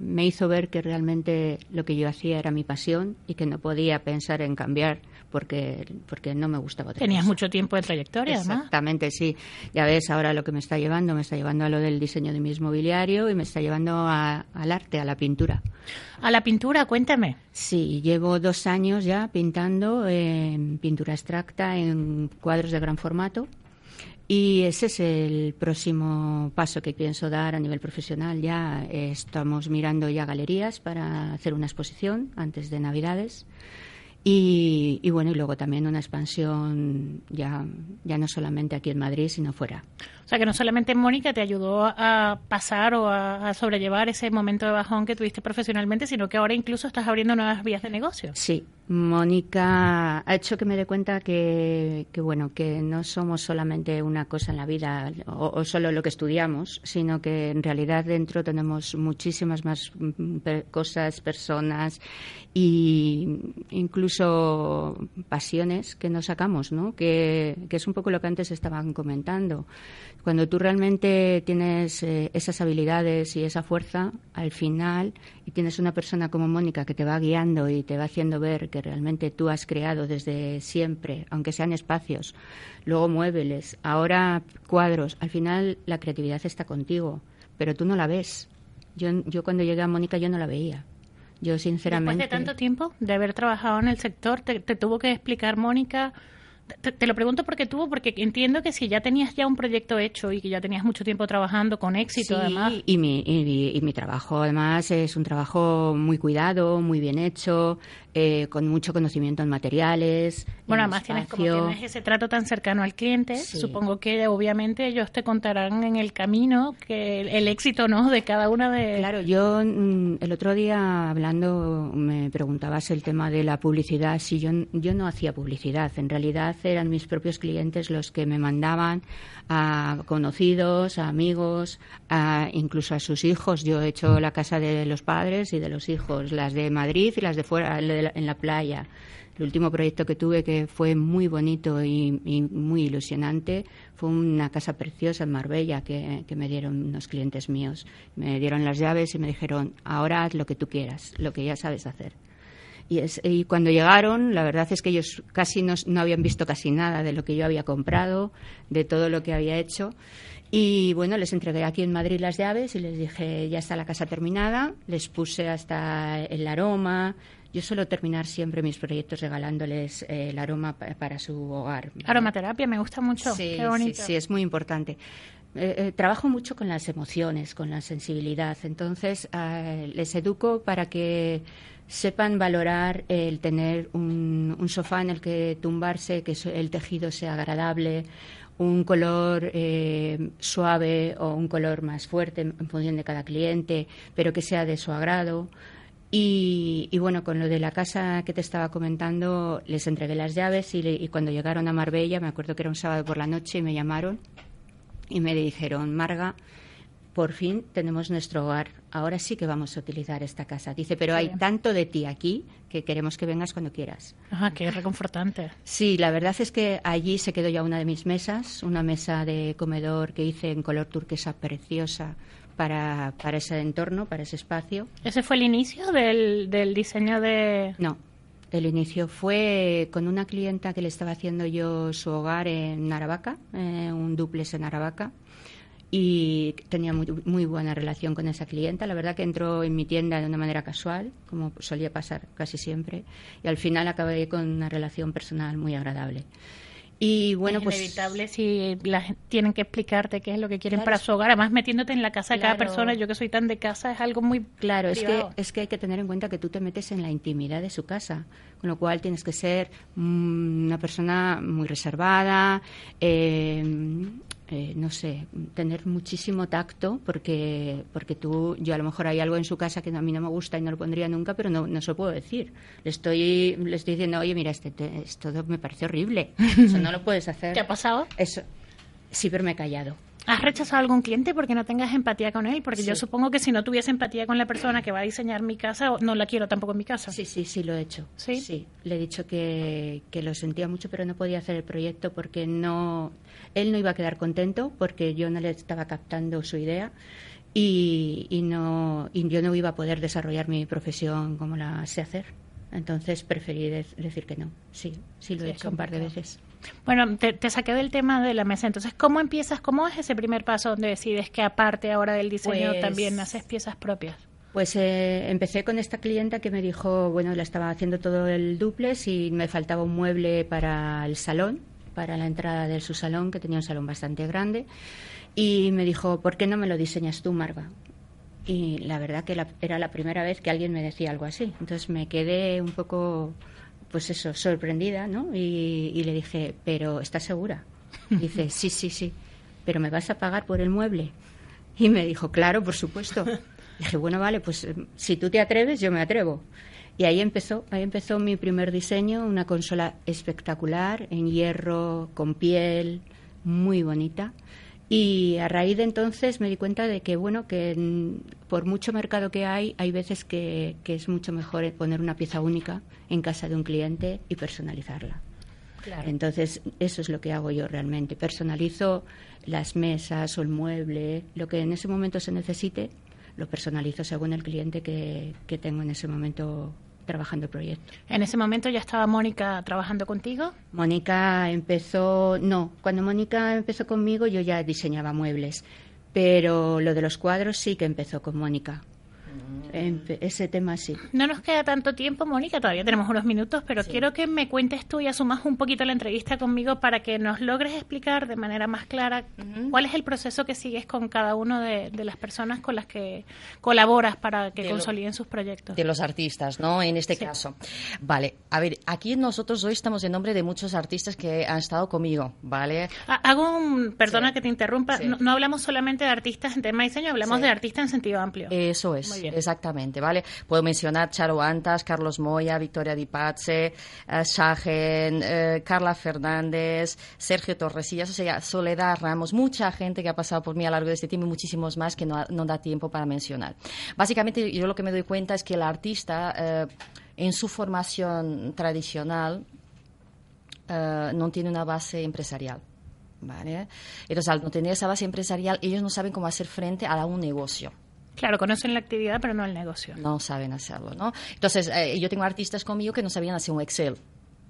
me hizo ver que realmente lo que yo hacía era mi pasión y que no podía pensar en cambiar porque, porque no me gustaba. Tenías mucho tiempo de trayectoria, Exactamente, sí. Ya ves, ahora lo que me está llevando, me está llevando a lo del diseño de mi mobiliario y me está llevando al arte, a la pintura. A la pintura, cuéntame. Sí, llevo dos años ya pintando en pintura abstracta, en cuadros de gran formato. Y ese es el próximo paso que pienso dar a nivel profesional. Ya estamos mirando ya galerías para hacer una exposición antes de Navidades. Y, bueno, y luego también una expansión ya, ya no solamente aquí en Madrid, sino fuera. Sea, que no solamente Mónica te ayudó a pasar o a, sobrellevar ese momento de bajón que tuviste profesionalmente, sino que ahora incluso estás abriendo nuevas vías de negocio. Sí, Mónica ha hecho que me dé cuenta que, bueno, que no somos solamente una cosa en la vida o, solo lo que estudiamos, sino que en realidad dentro tenemos muchísimas más mm, cosas, personas y incluso pasiones que nos sacamos, ¿no? Que, que es un poco lo que antes estaban comentando. Cuando tú realmente tienes eh, esas habilidades y esa fuerza, al final, y tienes una persona como Mónica que te va guiando y te va haciendo ver que realmente tú has creado desde siempre, aunque sean espacios, luego muebles, ahora cuadros, al final la creatividad está contigo, pero tú no la ves. Yo, yo cuando llegué a Mónica yo no la veía. Yo sinceramente. Después de tanto tiempo de haber trabajado en el sector, te tuvo que explicar Mónica te, lo pregunto porque tuvo, porque entiendo que si ya tenías ya un proyecto hecho y que ya tenías mucho tiempo trabajando con éxito, además. Y mi, y, mi trabajo, además, es un trabajo muy cuidado, muy bien hecho, eh, con mucho conocimiento en materiales. Bueno, además tienes, como tienes ese trato tan cercano al cliente, supongo que obviamente ellos te contarán en el camino que el, éxito no de cada una de. Claro, yo mm, el otro día hablando me preguntabas el tema de la publicidad. Si yo, yo no hacía publicidad, en realidad eran mis propios clientes los que me mandaban a conocidos, a amigos, a, incluso a sus hijos. Yo he hecho la casa de los padres y de los hijos, las de Madrid y las de fuera, en la playa. El último proyecto que tuve que fue muy bonito y, muy ilusionante fue una casa preciosa en Marbella que, me dieron unos clientes míos. Me dieron las llaves y me dijeron, ahora haz lo que tú quieras, lo que ya sabes hacer. Y, y cuando llegaron, la verdad es que ellos casi no, no habían visto casi nada de lo que yo había comprado, de todo lo que había hecho. Y bueno, les entregué aquí en Madrid las llaves y les dije, ya está la casa terminada. Les puse hasta el aroma, yo suelo terminar siempre mis proyectos regalándoles eh, el aroma para su hogar. Aromaterapia, me gusta mucho. Sí, sí, es muy importante. Eh, eh, trabajo mucho con las emociones, con la sensibilidad. Entonces, les educo para que sepan valorar el tener un, sofá en el que tumbarse, que el tejido sea agradable, un color suave o un color más fuerte en función de cada cliente, pero que sea de su agrado. Y, bueno, con lo de la casa que te estaba comentando, les entregué las llaves y, cuando llegaron a Marbella, me acuerdo que era un sábado por la noche, y me llamaron y me dijeron, Marga, por fin tenemos nuestro hogar, ahora sí que vamos a utilizar esta casa. Dice, pero hay tanto de ti aquí que queremos que vengas cuando quieras. Ajá, qué reconfortante. Sí, la verdad es que allí se quedó ya una de mis mesas, una mesa de comedor que hice en color turquesa preciosa, para, para ese entorno, para ese espacio. ¿Ese fue el inicio del, del diseño de...? No, el inicio fue con una clienta que le estaba haciendo yo su hogar en Aravaca, eh, un duplex en Aravaca, y tenía muy, muy, buena relación con esa clienta. La verdad que entró en mi tienda de una manera casual, como solía pasar casi siempre, y al final acabé con una relación personal muy agradable. Y bueno, es pues. inevitable si las, tienen que explicarte qué es lo que quieren Claro. para su hogar. Además, metiéndote en la casa de cada persona, yo que soy tan de casa, es algo muy. Claro, es que, es que hay que tener en cuenta que tú te metes en la intimidad de su casa, con lo cual tienes que ser mm, una persona muy reservada, eh, eh, no sé, tener muchísimo tacto, porque, porque tú, yo a lo mejor hay algo en su casa que a mí no me gusta y no lo pondría nunca, pero no, no se lo puedo decir. Le estoy, le estoy diciendo, oye, mira, este, te- esto me parece horrible, <laughs> eso no lo puedes hacer. ¿Te ha pasado? Eso, sí, pero me he callado. ¿Has rechazado a algún cliente porque no tengas empatía con él? Porque yo Sí. supongo que si no tuviese empatía con la persona que va a diseñar mi casa, no la quiero tampoco en mi casa. Sí, sí, sí, lo he hecho. ¿Sí? le he dicho que, que lo sentía mucho, pero no podía hacer el proyecto porque no, él no iba a quedar contento porque yo no le estaba captando su idea y, y no, y yo no iba a poder desarrollar mi profesión como la sé hacer. Entonces preferí de- decir que no. Sí, sí lo Sí, he hecho un par de veces. Bueno, te, te saqué del tema de la mesa. Entonces, ¿cómo empiezas? ¿Cómo es ese primer paso donde decides que aparte ahora del diseño Pues- también haces piezas propias? Pues eh, empecé con esta clienta que me dijo, bueno, la estaba haciendo todo el duplex y me faltaba un mueble para el salón, para la entrada de su salón, que tenía un salón bastante grande. Y me dijo, ¿por qué no me lo diseñas tú, Marga? Y la verdad que la- era la primera vez que alguien me decía algo así. Entonces me quedé un poco, pues eso, sorprendida, ¿no? Y, y le dije, ¿pero estás segura? <laughs> Dice, sí, sí, sí, pero ¿me vas a pagar por el mueble? Y me dijo, claro, por supuesto. <laughs> Dije, bueno, vale, pues eh, si tú te atreves, yo me atrevo. Y ahí empezó, ahí empezó mi primer diseño, una consola espectacular, en hierro, con piel, muy bonita. Y a raíz de entonces me di cuenta de que, bueno, que por mucho mercado que hay, hay veces que, que es mucho mejor poner una pieza única en casa de un cliente y personalizarla. Entonces, eso es lo que hago yo realmente. Personalizo las mesas o el mueble, lo que en ese momento se necesite, lo personalizo según el cliente que, que tengo en ese momento trabajando el proyecto. En ese momento ya estaba Mónica trabajando contigo. Mónica empezó, no, cuando Mónica empezó conmigo yo ya diseñaba muebles, pero lo de los cuadros sí que empezó con Mónica. Ese tema sí. No nos queda tanto tiempo, Mónica, todavía tenemos unos minutos, pero quiero que me cuentes tú y asumas un poquito la entrevista conmigo para que nos logres explicar de manera más clara cuál es el proceso que sigues con cada una de, de las personas con las que colaboras para que De lo- consoliden sus proyectos. de los artistas, ¿no? En este Sí. caso. Vale, a ver, aquí nosotros hoy estamos en nombre de muchos artistas que han estado conmigo, ¿vale? Ha- Hago un, perdona Sí. que te interrumpa, Sí. no, no hablamos solamente de artistas en tema de diseño, hablamos Sí. de artistas en sentido amplio. Eso es, Muy bien. Exactamente, ¿vale? Puedo mencionar Charo Antas, Carlos Moya, Victoria Di Pace, eh, Shahen, eh, Carla Fernández, Sergio Torresillas, o sea, Soledad Ramos, mucha gente que ha pasado por mí a lo largo de este tiempo y muchísimos más que no, da tiempo para mencionar. Básicamente, yo lo que me doy cuenta es que el artista, eh, en su formación tradicional, no tiene una base empresarial. ¿Vale? Entonces, al no tener esa base empresarial, ellos no saben cómo hacer frente a un negocio Claro, conocen la actividad, pero no el negocio. no saben hacerlo, ¿no? Entonces, eh, yo tengo artistas conmigo que no sabían hacer un Excel.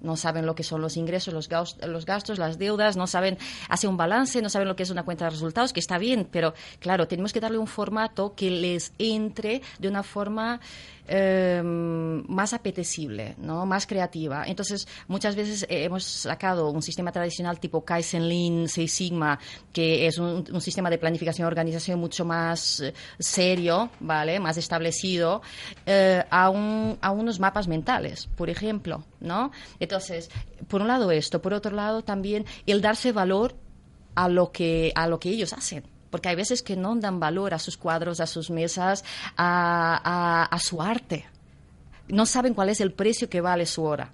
No saben lo que son los ingresos, los gas- los gastos, las deudas, no saben hacer un balance, no saben lo que es una cuenta de resultados, que está bien, pero claro, tenemos que darle un formato que les entre de una forma eh, más apetecible, ¿no? más creativa. Entonces, muchas veces eh, hemos sacado un sistema tradicional tipo Kaizen Lean, Six Sigma, que es un, sistema de planificación y organización mucho más eh, serio, ¿vale? más establecido, eh, a, a unos mapas mentales, por ejemplo. ¿no? Entonces, por un lado esto, por otro lado también el darse valor a lo que, a lo que ellos hacen. Porque hay veces que no dan valor a sus cuadros, a sus mesas, a, a- su arte. No saben cuál es el precio que vale su hora.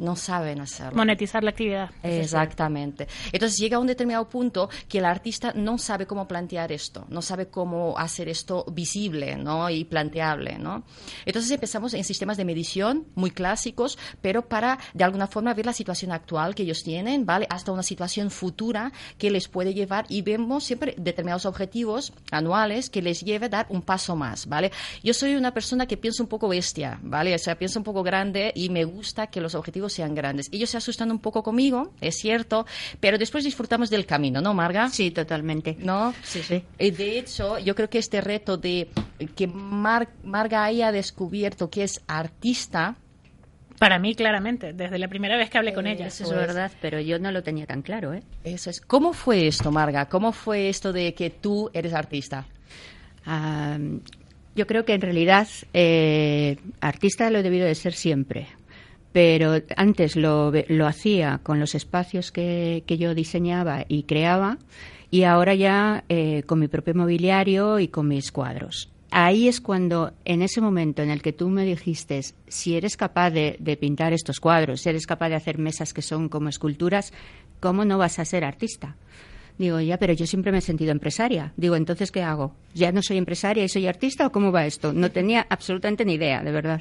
No saben hacerlo. Monetizar la actividad. Exactamente. Entonces llega a un determinado punto que el artista no sabe cómo plantear esto, no sabe cómo hacer esto visible ¿no? y planteable. ¿no? Entonces empezamos en sistemas de medición muy clásicos, pero para de alguna forma ver la situación actual que ellos tienen, ¿vale? hasta una situación futura que les puede llevar y vemos siempre determinados objetivos anuales que les lleve a dar un paso más. ¿vale? Yo soy una persona que piensa un poco bestia, ¿vale? o sea, pienso un poco grande y me gusta que los objetivos sean grandes. Ellos se asustan un poco conmigo, es cierto, pero después disfrutamos del camino, ¿no, Marga? Sí, totalmente. ¿No? Sí, sí. Y de hecho, yo creo que este reto de que Mar- Marga haya descubierto que es artista Para mí, claramente, desde la primera vez que hablé con Eh, ella. Eso es Pues- verdad, pero yo no lo tenía tan claro, ¿eh? Eso es. ¿Cómo fue esto, Marga? ¿Cómo fue esto de que tú eres artista? Ah, yo creo que en realidad eh, artista lo he debido de ser siempre, pero antes lo, lo hacía con los espacios que, que yo diseñaba y creaba y ahora ya eh, con mi propio mobiliario y con mis cuadros. Ahí es cuando, en ese momento en el que tú me dijiste, si eres capaz de, de pintar estos cuadros, si eres capaz de hacer mesas que son como esculturas, ¿cómo no vas a ser artista? Digo, ya, pero yo siempre me he sentido empresaria. Digo, entonces, ¿qué hago? ¿Ya no soy empresaria y soy artista o cómo va esto? No tenía absolutamente ni idea, de verdad.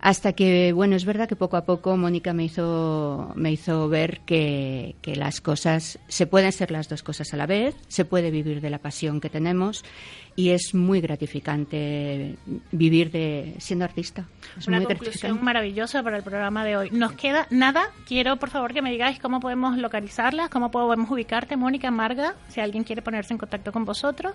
Hasta que, bueno, es verdad que poco a poco Mónica me hizo, me hizo ver que, que las cosas, se pueden ser las dos cosas a la vez, se puede vivir de la pasión que tenemos y es muy gratificante vivir de siendo artista. Es Una muy conclusión maravillosa para el programa de hoy. Nos queda nada. Quiero, por favor, que me digáis cómo podemos localizarlas, cómo podemos ubicarte, Mónica, Marga, si alguien quiere ponerse en contacto con vosotros.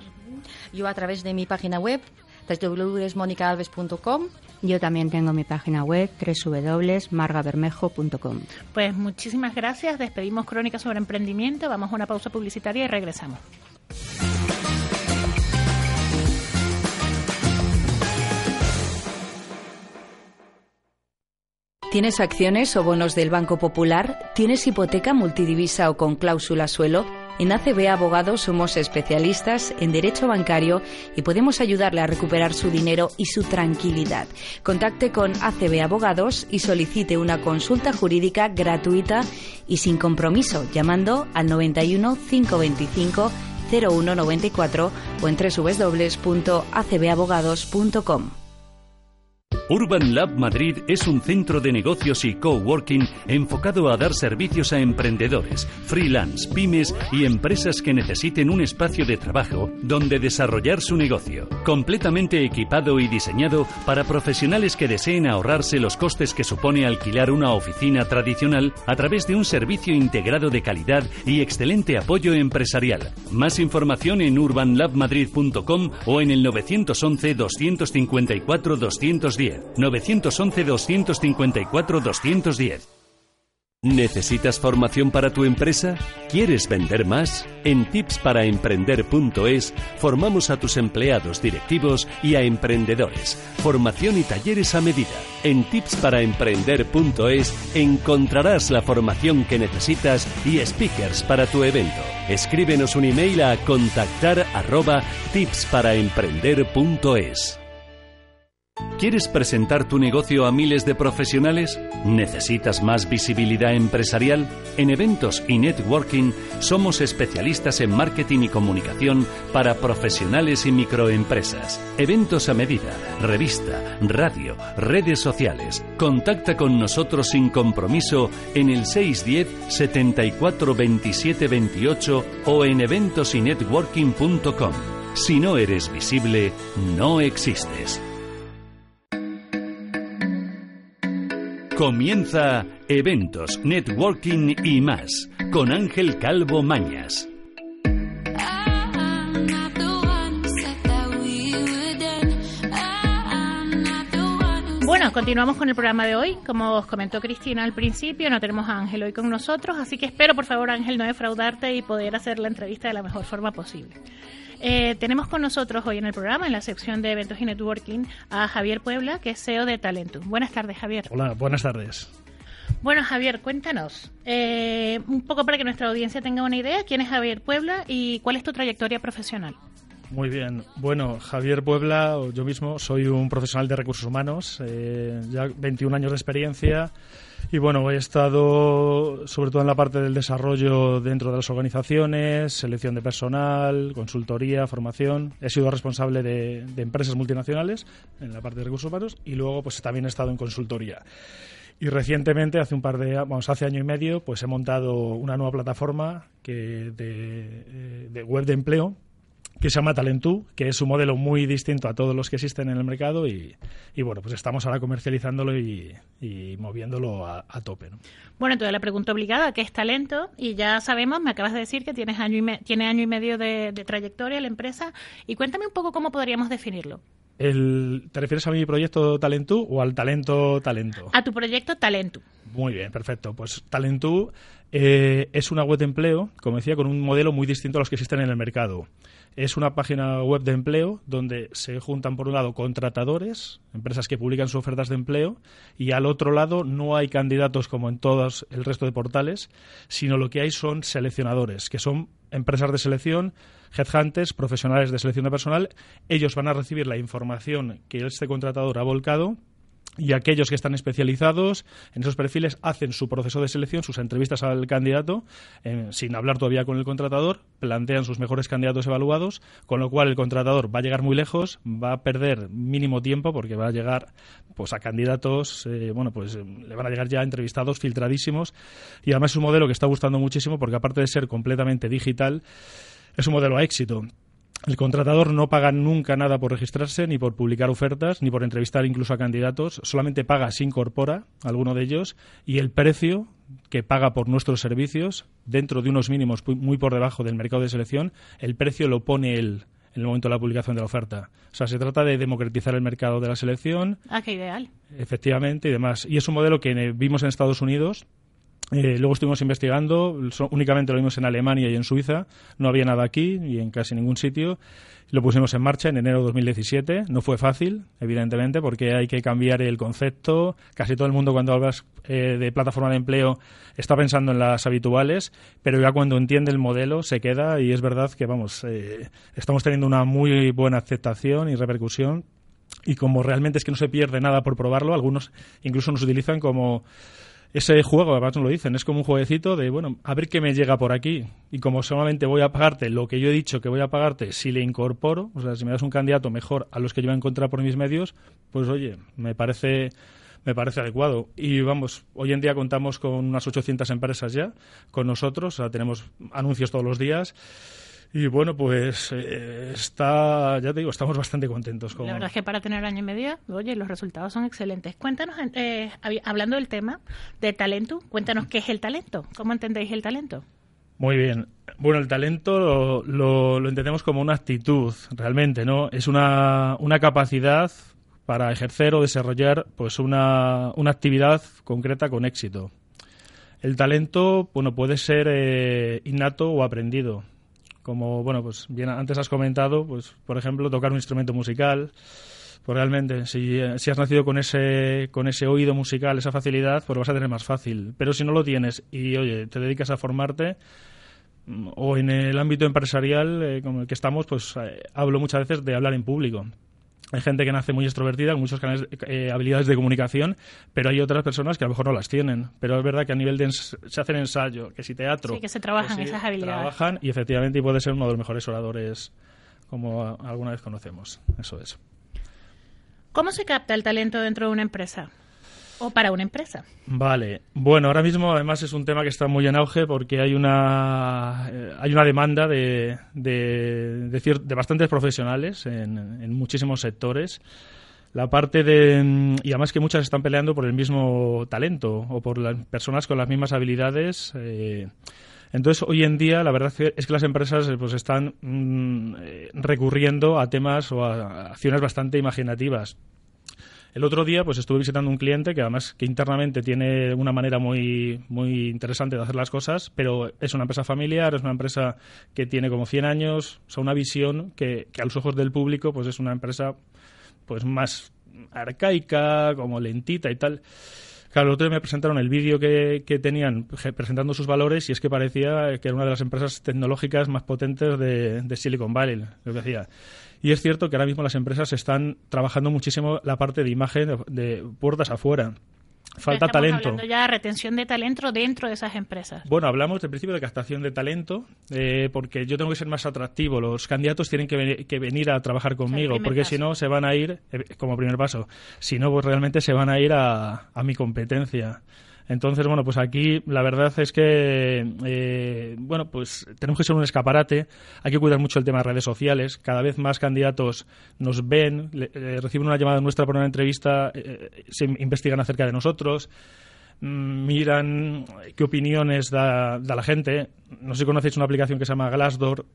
Yo a través de mi página web, www.monicaalves.com. Yo también tengo mi página web www.margabermejo.com. Pues muchísimas gracias. Despedimos Crónicas sobre Emprendimiento. Vamos a una pausa publicitaria y regresamos. ¿Tienes acciones o bonos del Banco Popular? ¿Tienes hipoteca multidivisa o con cláusula suelo? En ACB Abogados somos especialistas en derecho bancario y podemos ayudarle a recuperar su dinero y su tranquilidad. Contacte con ACB Abogados y solicite una consulta jurídica gratuita y sin compromiso llamando al 91 525 0194 o en www.acbabogados.com. Urban Lab Madrid es un centro de negocios y coworking enfocado a dar servicios a emprendedores, freelance, pymes y empresas que necesiten un espacio de trabajo donde desarrollar su negocio. Completamente equipado y diseñado para profesionales que deseen ahorrarse los costes que supone alquilar una oficina tradicional a través de un servicio integrado de calidad y excelente apoyo empresarial. Más información en urbanlabmadrid.com o en el 911 254 210. 911 254 210. ¿Necesitas formación para tu empresa? ¿Quieres vender más? En tipsparaemprender.es formamos a tus empleados directivos y a emprendedores. Formación y talleres a medida. En tipsparaemprender.es encontrarás la formación que necesitas y speakers para tu evento. Escríbenos un email a contactar arroba tipsparaemprender.es. ¿Quieres presentar tu negocio a miles de profesionales? ¿Necesitas más visibilidad empresarial? En eventos y networking somos especialistas en marketing y comunicación para profesionales y microempresas. Eventos a medida, revista, radio, redes sociales. Contacta con nosotros sin compromiso en el 610 74 27 28 o en eventosynetworking.com. Si no eres visible, no existes. Comienza Eventos, Networking y más con Ángel Calvo Mañas. Bueno, continuamos con el programa de hoy. Como os comentó Cristina al principio, no tenemos a Ángel hoy con nosotros, así que espero, por favor, Ángel, no defraudarte y poder hacer la entrevista de la mejor forma posible. Eh, tenemos con nosotros hoy en el programa, en la sección de eventos y networking, a Javier Puebla, que es CEO de Talentum. Buenas tardes, Javier. Hola, buenas tardes. Bueno, Javier, cuéntanos eh, un poco para que nuestra audiencia tenga una idea, quién es Javier Puebla y cuál es tu trayectoria profesional. Muy bien. Bueno, Javier Puebla, yo mismo, soy un profesional de recursos humanos, eh, ya 21 años de experiencia y bueno, he estado sobre todo en la parte del desarrollo dentro de las organizaciones, selección de personal, consultoría, formación. He sido responsable de, empresas multinacionales en la parte de recursos humanos y luego pues también he estado en consultoría. Y recientemente, hace un par de, vamos, hace año y medio, pues he montado una nueva plataforma que de, eh, de web de empleo que se llama Talentú, que es un modelo muy distinto a todos los que existen en el mercado y, bueno, pues estamos ahora comercializándolo y, y moviéndolo a, tope. ¿no? Bueno, entonces la pregunta obligada, ¿qué es talento? Y ya sabemos, me acabas de decir que tienes año y tiene año y medio de, de trayectoria la empresa. Y cuéntame un poco cómo podríamos definirlo. El, ¿Te refieres a mi proyecto Talentú o al talento talento? A tu proyecto Talentú. Muy bien, perfecto. Pues Talentú eh, es una web de empleo, como decía, con un modelo muy distinto a los que existen en el mercado. Es una página web de empleo donde se juntan, por un lado, contratadores, empresas que publican sus ofertas de empleo, y al otro lado no hay candidatos como en todos el resto de portales, sino lo que hay son seleccionadores, que son empresas de selección, headhunters, profesionales de selección de personal. Ellos van a recibir la información que este contratador ha volcado y aquellos que están especializados en esos perfiles hacen su proceso de selección, sus entrevistas al candidato, eh, sin hablar todavía con el contratador, plantean sus mejores candidatos evaluados, con lo cual el contratador va a llegar muy lejos, va a perder mínimo tiempo porque va a llegar pues a candidatos, eh, bueno, pues eh, le van a llegar ya entrevistados filtradísimos y además es un modelo que está gustando muchísimo porque aparte de ser completamente digital, es un modelo a éxito. El contratador no paga nunca nada por registrarse, ni por publicar ofertas, ni por entrevistar incluso a candidatos. Solamente paga si incorpora alguno de ellos y el precio que paga por nuestros servicios, dentro de unos mínimos muy por debajo del mercado de selección, el precio lo pone él en el momento de la publicación de la oferta. O sea, se trata de democratizar el mercado de la selección. Ah, qué ideal. Efectivamente, y demás. Y es un modelo que vimos en Estados Unidos, eh, luego estuvimos investigando, únicamente lo vimos en Alemania y en Suiza, no había nada aquí y en casi ningún sitio. Lo pusimos en marcha en enero de 2017. No fue fácil, evidentemente, porque hay que cambiar el concepto. Casi todo el mundo cuando hablas eh, de plataforma de empleo está pensando en las habituales, pero ya cuando entiende el modelo se queda y es verdad que, vamos, eh, estamos teniendo una muy buena aceptación y repercusión. Y como realmente es que no se pierde nada por probarlo, algunos incluso nos utilizan como ese juego, además nos lo dicen, es como un jueguecito de, bueno, a ver qué me llega por aquí. Y como solamente voy a pagarte lo que yo he dicho que voy a pagarte si le incorporo, o sea, si me das un candidato mejor a los que yo voy a encontrar por mis medios, pues oye, me parece me parece adecuado. Y vamos, hoy en día contamos con unas 800 empresas ya con nosotros, o sea, tenemos anuncios todos los días. Y bueno, pues eh, está, ya te digo, estamos bastante contentos. Con... La verdad es que para tener año y medio, oye, los resultados son excelentes. Cuéntanos, eh, hablando del tema de talento, cuéntanos qué es el talento, cómo entendéis el talento. Muy bien. Bueno, el talento lo, lo, entendemos como una actitud, realmente, ¿no? Es una, una capacidad para ejercer o desarrollar pues una, una actividad concreta con éxito. El talento, bueno, puede ser eh, innato o aprendido como bueno pues bien antes has comentado pues por ejemplo tocar un instrumento musical. Pues realmente si, si, has nacido con ese con ese oído musical esa facilidad pues lo vas a tener más fácil. Pero si no lo tienes y oye te dedicas a formarte mm, o en el ámbito empresarial eh, como el que estamos pues eh, hablo muchas veces de hablar en público hay gente que nace muy extrovertida, con muchas eh, habilidades de comunicación, pero hay otras personas que a lo mejor no las tienen. Pero es verdad que a nivel de se hacen ensayo, que si teatro... Sí, que se trabajan esas habilidades. Trabajan y efectivamente puede ser uno de los mejores oradores como alguna vez conocemos. Eso es. ¿Cómo se capta el talento dentro de una empresa? O para una empresa. Vale. Bueno, ahora mismo además es un tema que está muy en auge porque hay una eh, hay una demanda de, de, de, bastantes profesionales en, en, muchísimos sectores. La parte de y además que muchas están peleando por el mismo talento o por las personas con las mismas habilidades. Eh, entonces, hoy en día, la verdad es que las empresas eh, pues, están mm, recurriendo a temas o a acciones bastante imaginativas. El otro día pues estuve visitando un cliente que además que internamente tiene una manera muy, muy interesante de hacer las cosas, pero es una empresa familiar, es una empresa que tiene como 100 años, o sea, una visión que, que a los ojos del público pues es una empresa pues más arcaica, como lentita y tal. Claro, el otro día me presentaron el vídeo que, tenían presentando sus valores y es que parecía que era una de las empresas tecnológicas más potentes de, de Silicon Valley, lo que decía. Y es cierto que ahora mismo las empresas están trabajando muchísimo la parte de imagen de, puertas afuera. Falta talento. Hablando ya de retención de talento dentro de esas empresas. Bueno, hablamos del principio de captación de talento, eh, porque yo tengo que ser más atractivo. Los candidatos tienen que, que venir a trabajar conmigo, porque si no se van a ir, eh, como primer paso, si no, pues realmente se van a ir a, a mi competencia. Entonces, bueno, pues aquí la verdad es que, eh, bueno, pues tenemos que ser un escaparate, hay que cuidar mucho el tema de redes sociales, cada vez más candidatos nos ven, reciben una llamada nuestra por una entrevista, eh, se investigan acerca de nosotros, mm, miran qué opiniones da, da, la gente. No sé si conocéis una aplicación que se llama Glassdoor,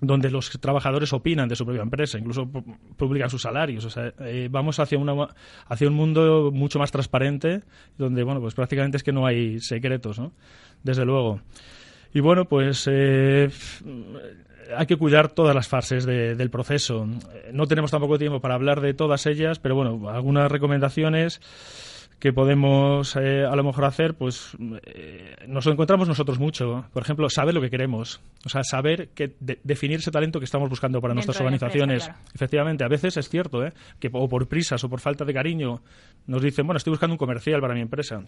donde los trabajadores opinan de su propia empresa, incluso publican sus salarios. O sea, eh, vamos hacia, una, hacia un mundo mucho más transparente, donde, bueno, pues prácticamente es que no hay secretos, ¿no? Desde luego. Y bueno, pues eh, hay que cuidar todas las fases del proceso. No tenemos tampoco tiempo para hablar de todas ellas, pero bueno, algunas recomendaciones que podemos eh, a lo mejor hacer, pues eh, nos lo encontramos nosotros mucho. Por ejemplo, saber lo que queremos. O sea, saber que definir ese talento que estamos buscando para nuestras organizaciones. Efectivamente, a veces es cierto, ¿eh? que o por prisas o por falta de cariño nos dicen, bueno, estoy buscando un comercial para mi empresa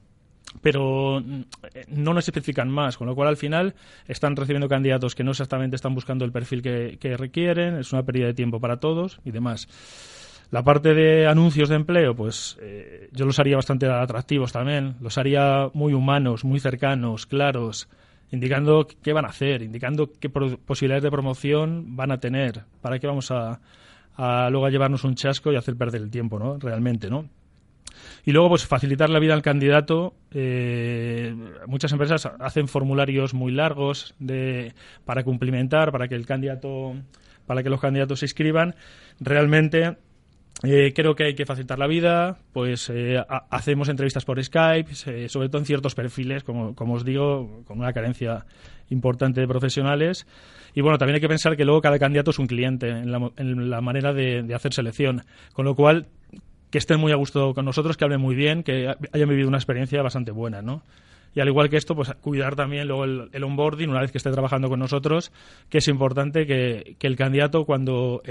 pero mm, no nos especifican más, con lo cual al final están recibiendo candidatos que no exactamente están buscando el perfil que, que requieren, es una pérdida de tiempo para todos y demás. La parte de anuncios de empleo, pues eh, yo los haría bastante atractivos también, los haría muy humanos, muy cercanos, claros, indicando qué van a hacer, indicando qué posibilidades de promoción van a tener, para qué vamos a, luego a llevarnos un chasco y hacer perder el tiempo, ¿no? Realmente, ¿no? Y luego, pues facilitar la vida al candidato. Eh, muchas empresas hacen formularios muy largos de, para cumplimentar, para que el candidato, para que los candidatos se inscriban. Realmente eh, creo que hay que facilitar la vida, pues eh, hacemos entrevistas por Skype, sobre todo en ciertos perfiles, como, como, os digo, con una carencia importante de profesionales. Y bueno, también hay que pensar que luego cada candidato es un cliente en la, en la manera de, de, hacer selección, con lo cual que estén muy a gusto con nosotros, que hablen muy bien, que hayan vivido una experiencia bastante buena, ¿no? Y al igual que esto, pues cuidar también luego el, onboarding una vez que esté trabajando con nosotros, que es importante que, el candidato cuando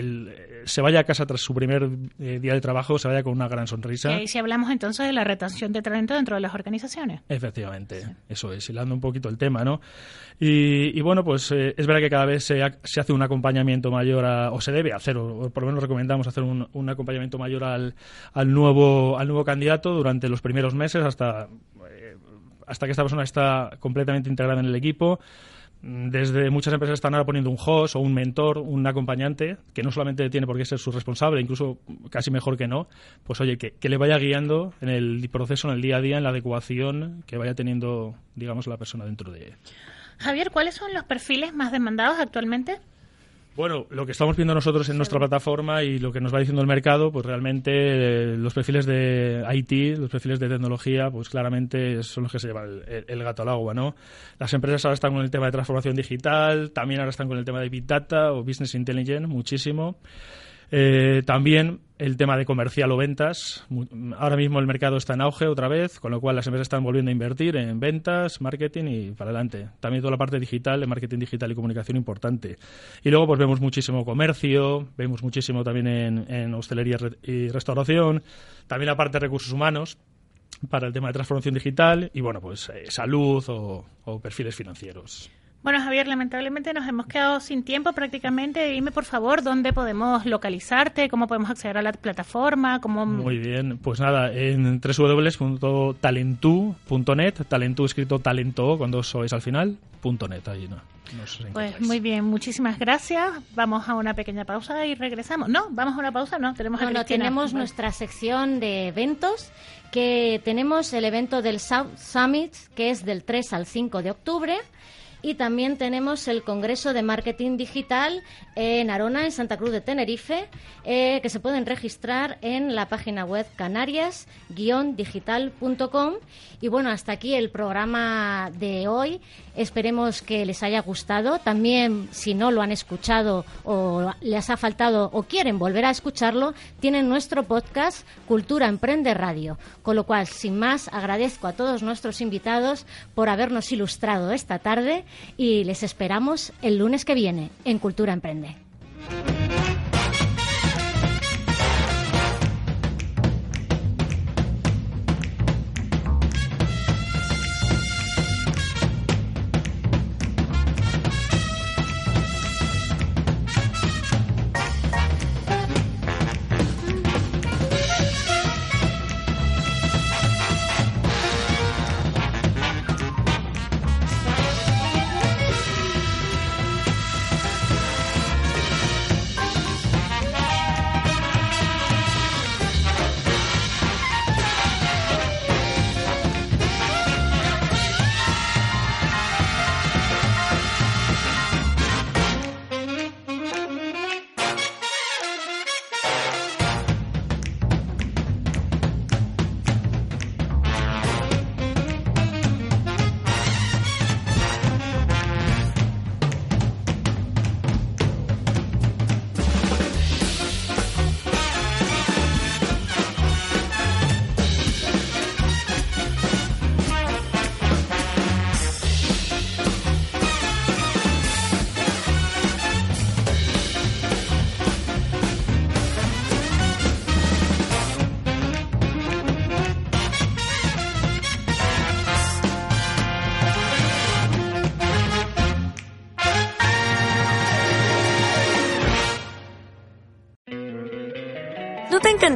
se vaya a casa tras su primer eh, día de trabajo se vaya con una gran sonrisa. Y si hablamos entonces de la retención de talento dentro de las organizaciones. Efectivamente, eso es, hilando un poquito el tema, ¿no? Y, bueno, pues eh, es verdad que cada vez se, hace un acompañamiento mayor, o se debe hacer, o, por lo menos recomendamos hacer un, un acompañamiento mayor al, al, nuevo, al nuevo candidato durante los primeros meses hasta hasta que esta persona está completamente integrada en el equipo. Desde muchas empresas están ahora poniendo un host o un mentor, un acompañante, que no solamente tiene por qué ser su responsable, incluso casi mejor que no, pues oye, que, que le vaya guiando en el proceso, en el día a día, en la adecuación que vaya teniendo, digamos, la persona dentro de... Javier, ¿cuáles son los perfiles más demandados actualmente? Bueno, lo que estamos viendo nosotros en nuestra plataforma y lo que nos va diciendo el mercado, pues realmente eh, los perfiles de IT, los perfiles de tecnología, pues claramente son los que se llevan el, gato al agua, ¿no? Las empresas ahora están con el tema de transformación digital, también ahora están con el tema de Big Data o Business Intelligence, muchísimo. Eh, también el tema de comercial o ventas. Ahora mismo el mercado está en auge otra vez, con lo cual las empresas están volviendo a invertir en ventas, marketing y para adelante. También toda la parte digital, de marketing digital y comunicación importante. Y luego pues vemos muchísimo comercio, vemos muchísimo también en, hostelería y restauración, también la parte de recursos humanos para el tema de transformación digital y bueno, pues eh, salud o perfiles financieros. Bueno, Javier, lamentablemente nos hemos quedado sin tiempo prácticamente. Dime, por favor, dónde podemos localizarte, cómo podemos acceder a la plataforma, cómo... Muy bien, pues nada, en www.talentu.net, talentu escrito talento con dos sois al final, punto .net, ahí no. Pues muy bien, muchísimas gracias. Vamos a una pequeña pausa y regresamos. No, vamos a una pausa, no, tenemos no, tenemos nuestra sección de eventos que tenemos el evento del South Summit que es del 3 al 5 de octubre y también tenemos el Congreso de Marketing Digital en Arona, en Santa Cruz de Tenerife, eh, que se pueden registrar en la página web canarias-digital.com. Y bueno, hasta aquí el programa de hoy. Esperemos que les haya gustado. También, si no lo han escuchado o les ha faltado o quieren volver a escucharlo, tienen nuestro podcast Cultura Emprende Radio. Con lo cual, sin más, agradezco a todos nuestros invitados por habernos ilustrado esta tarde y les esperamos el lunes que viene en Cultura Emprende.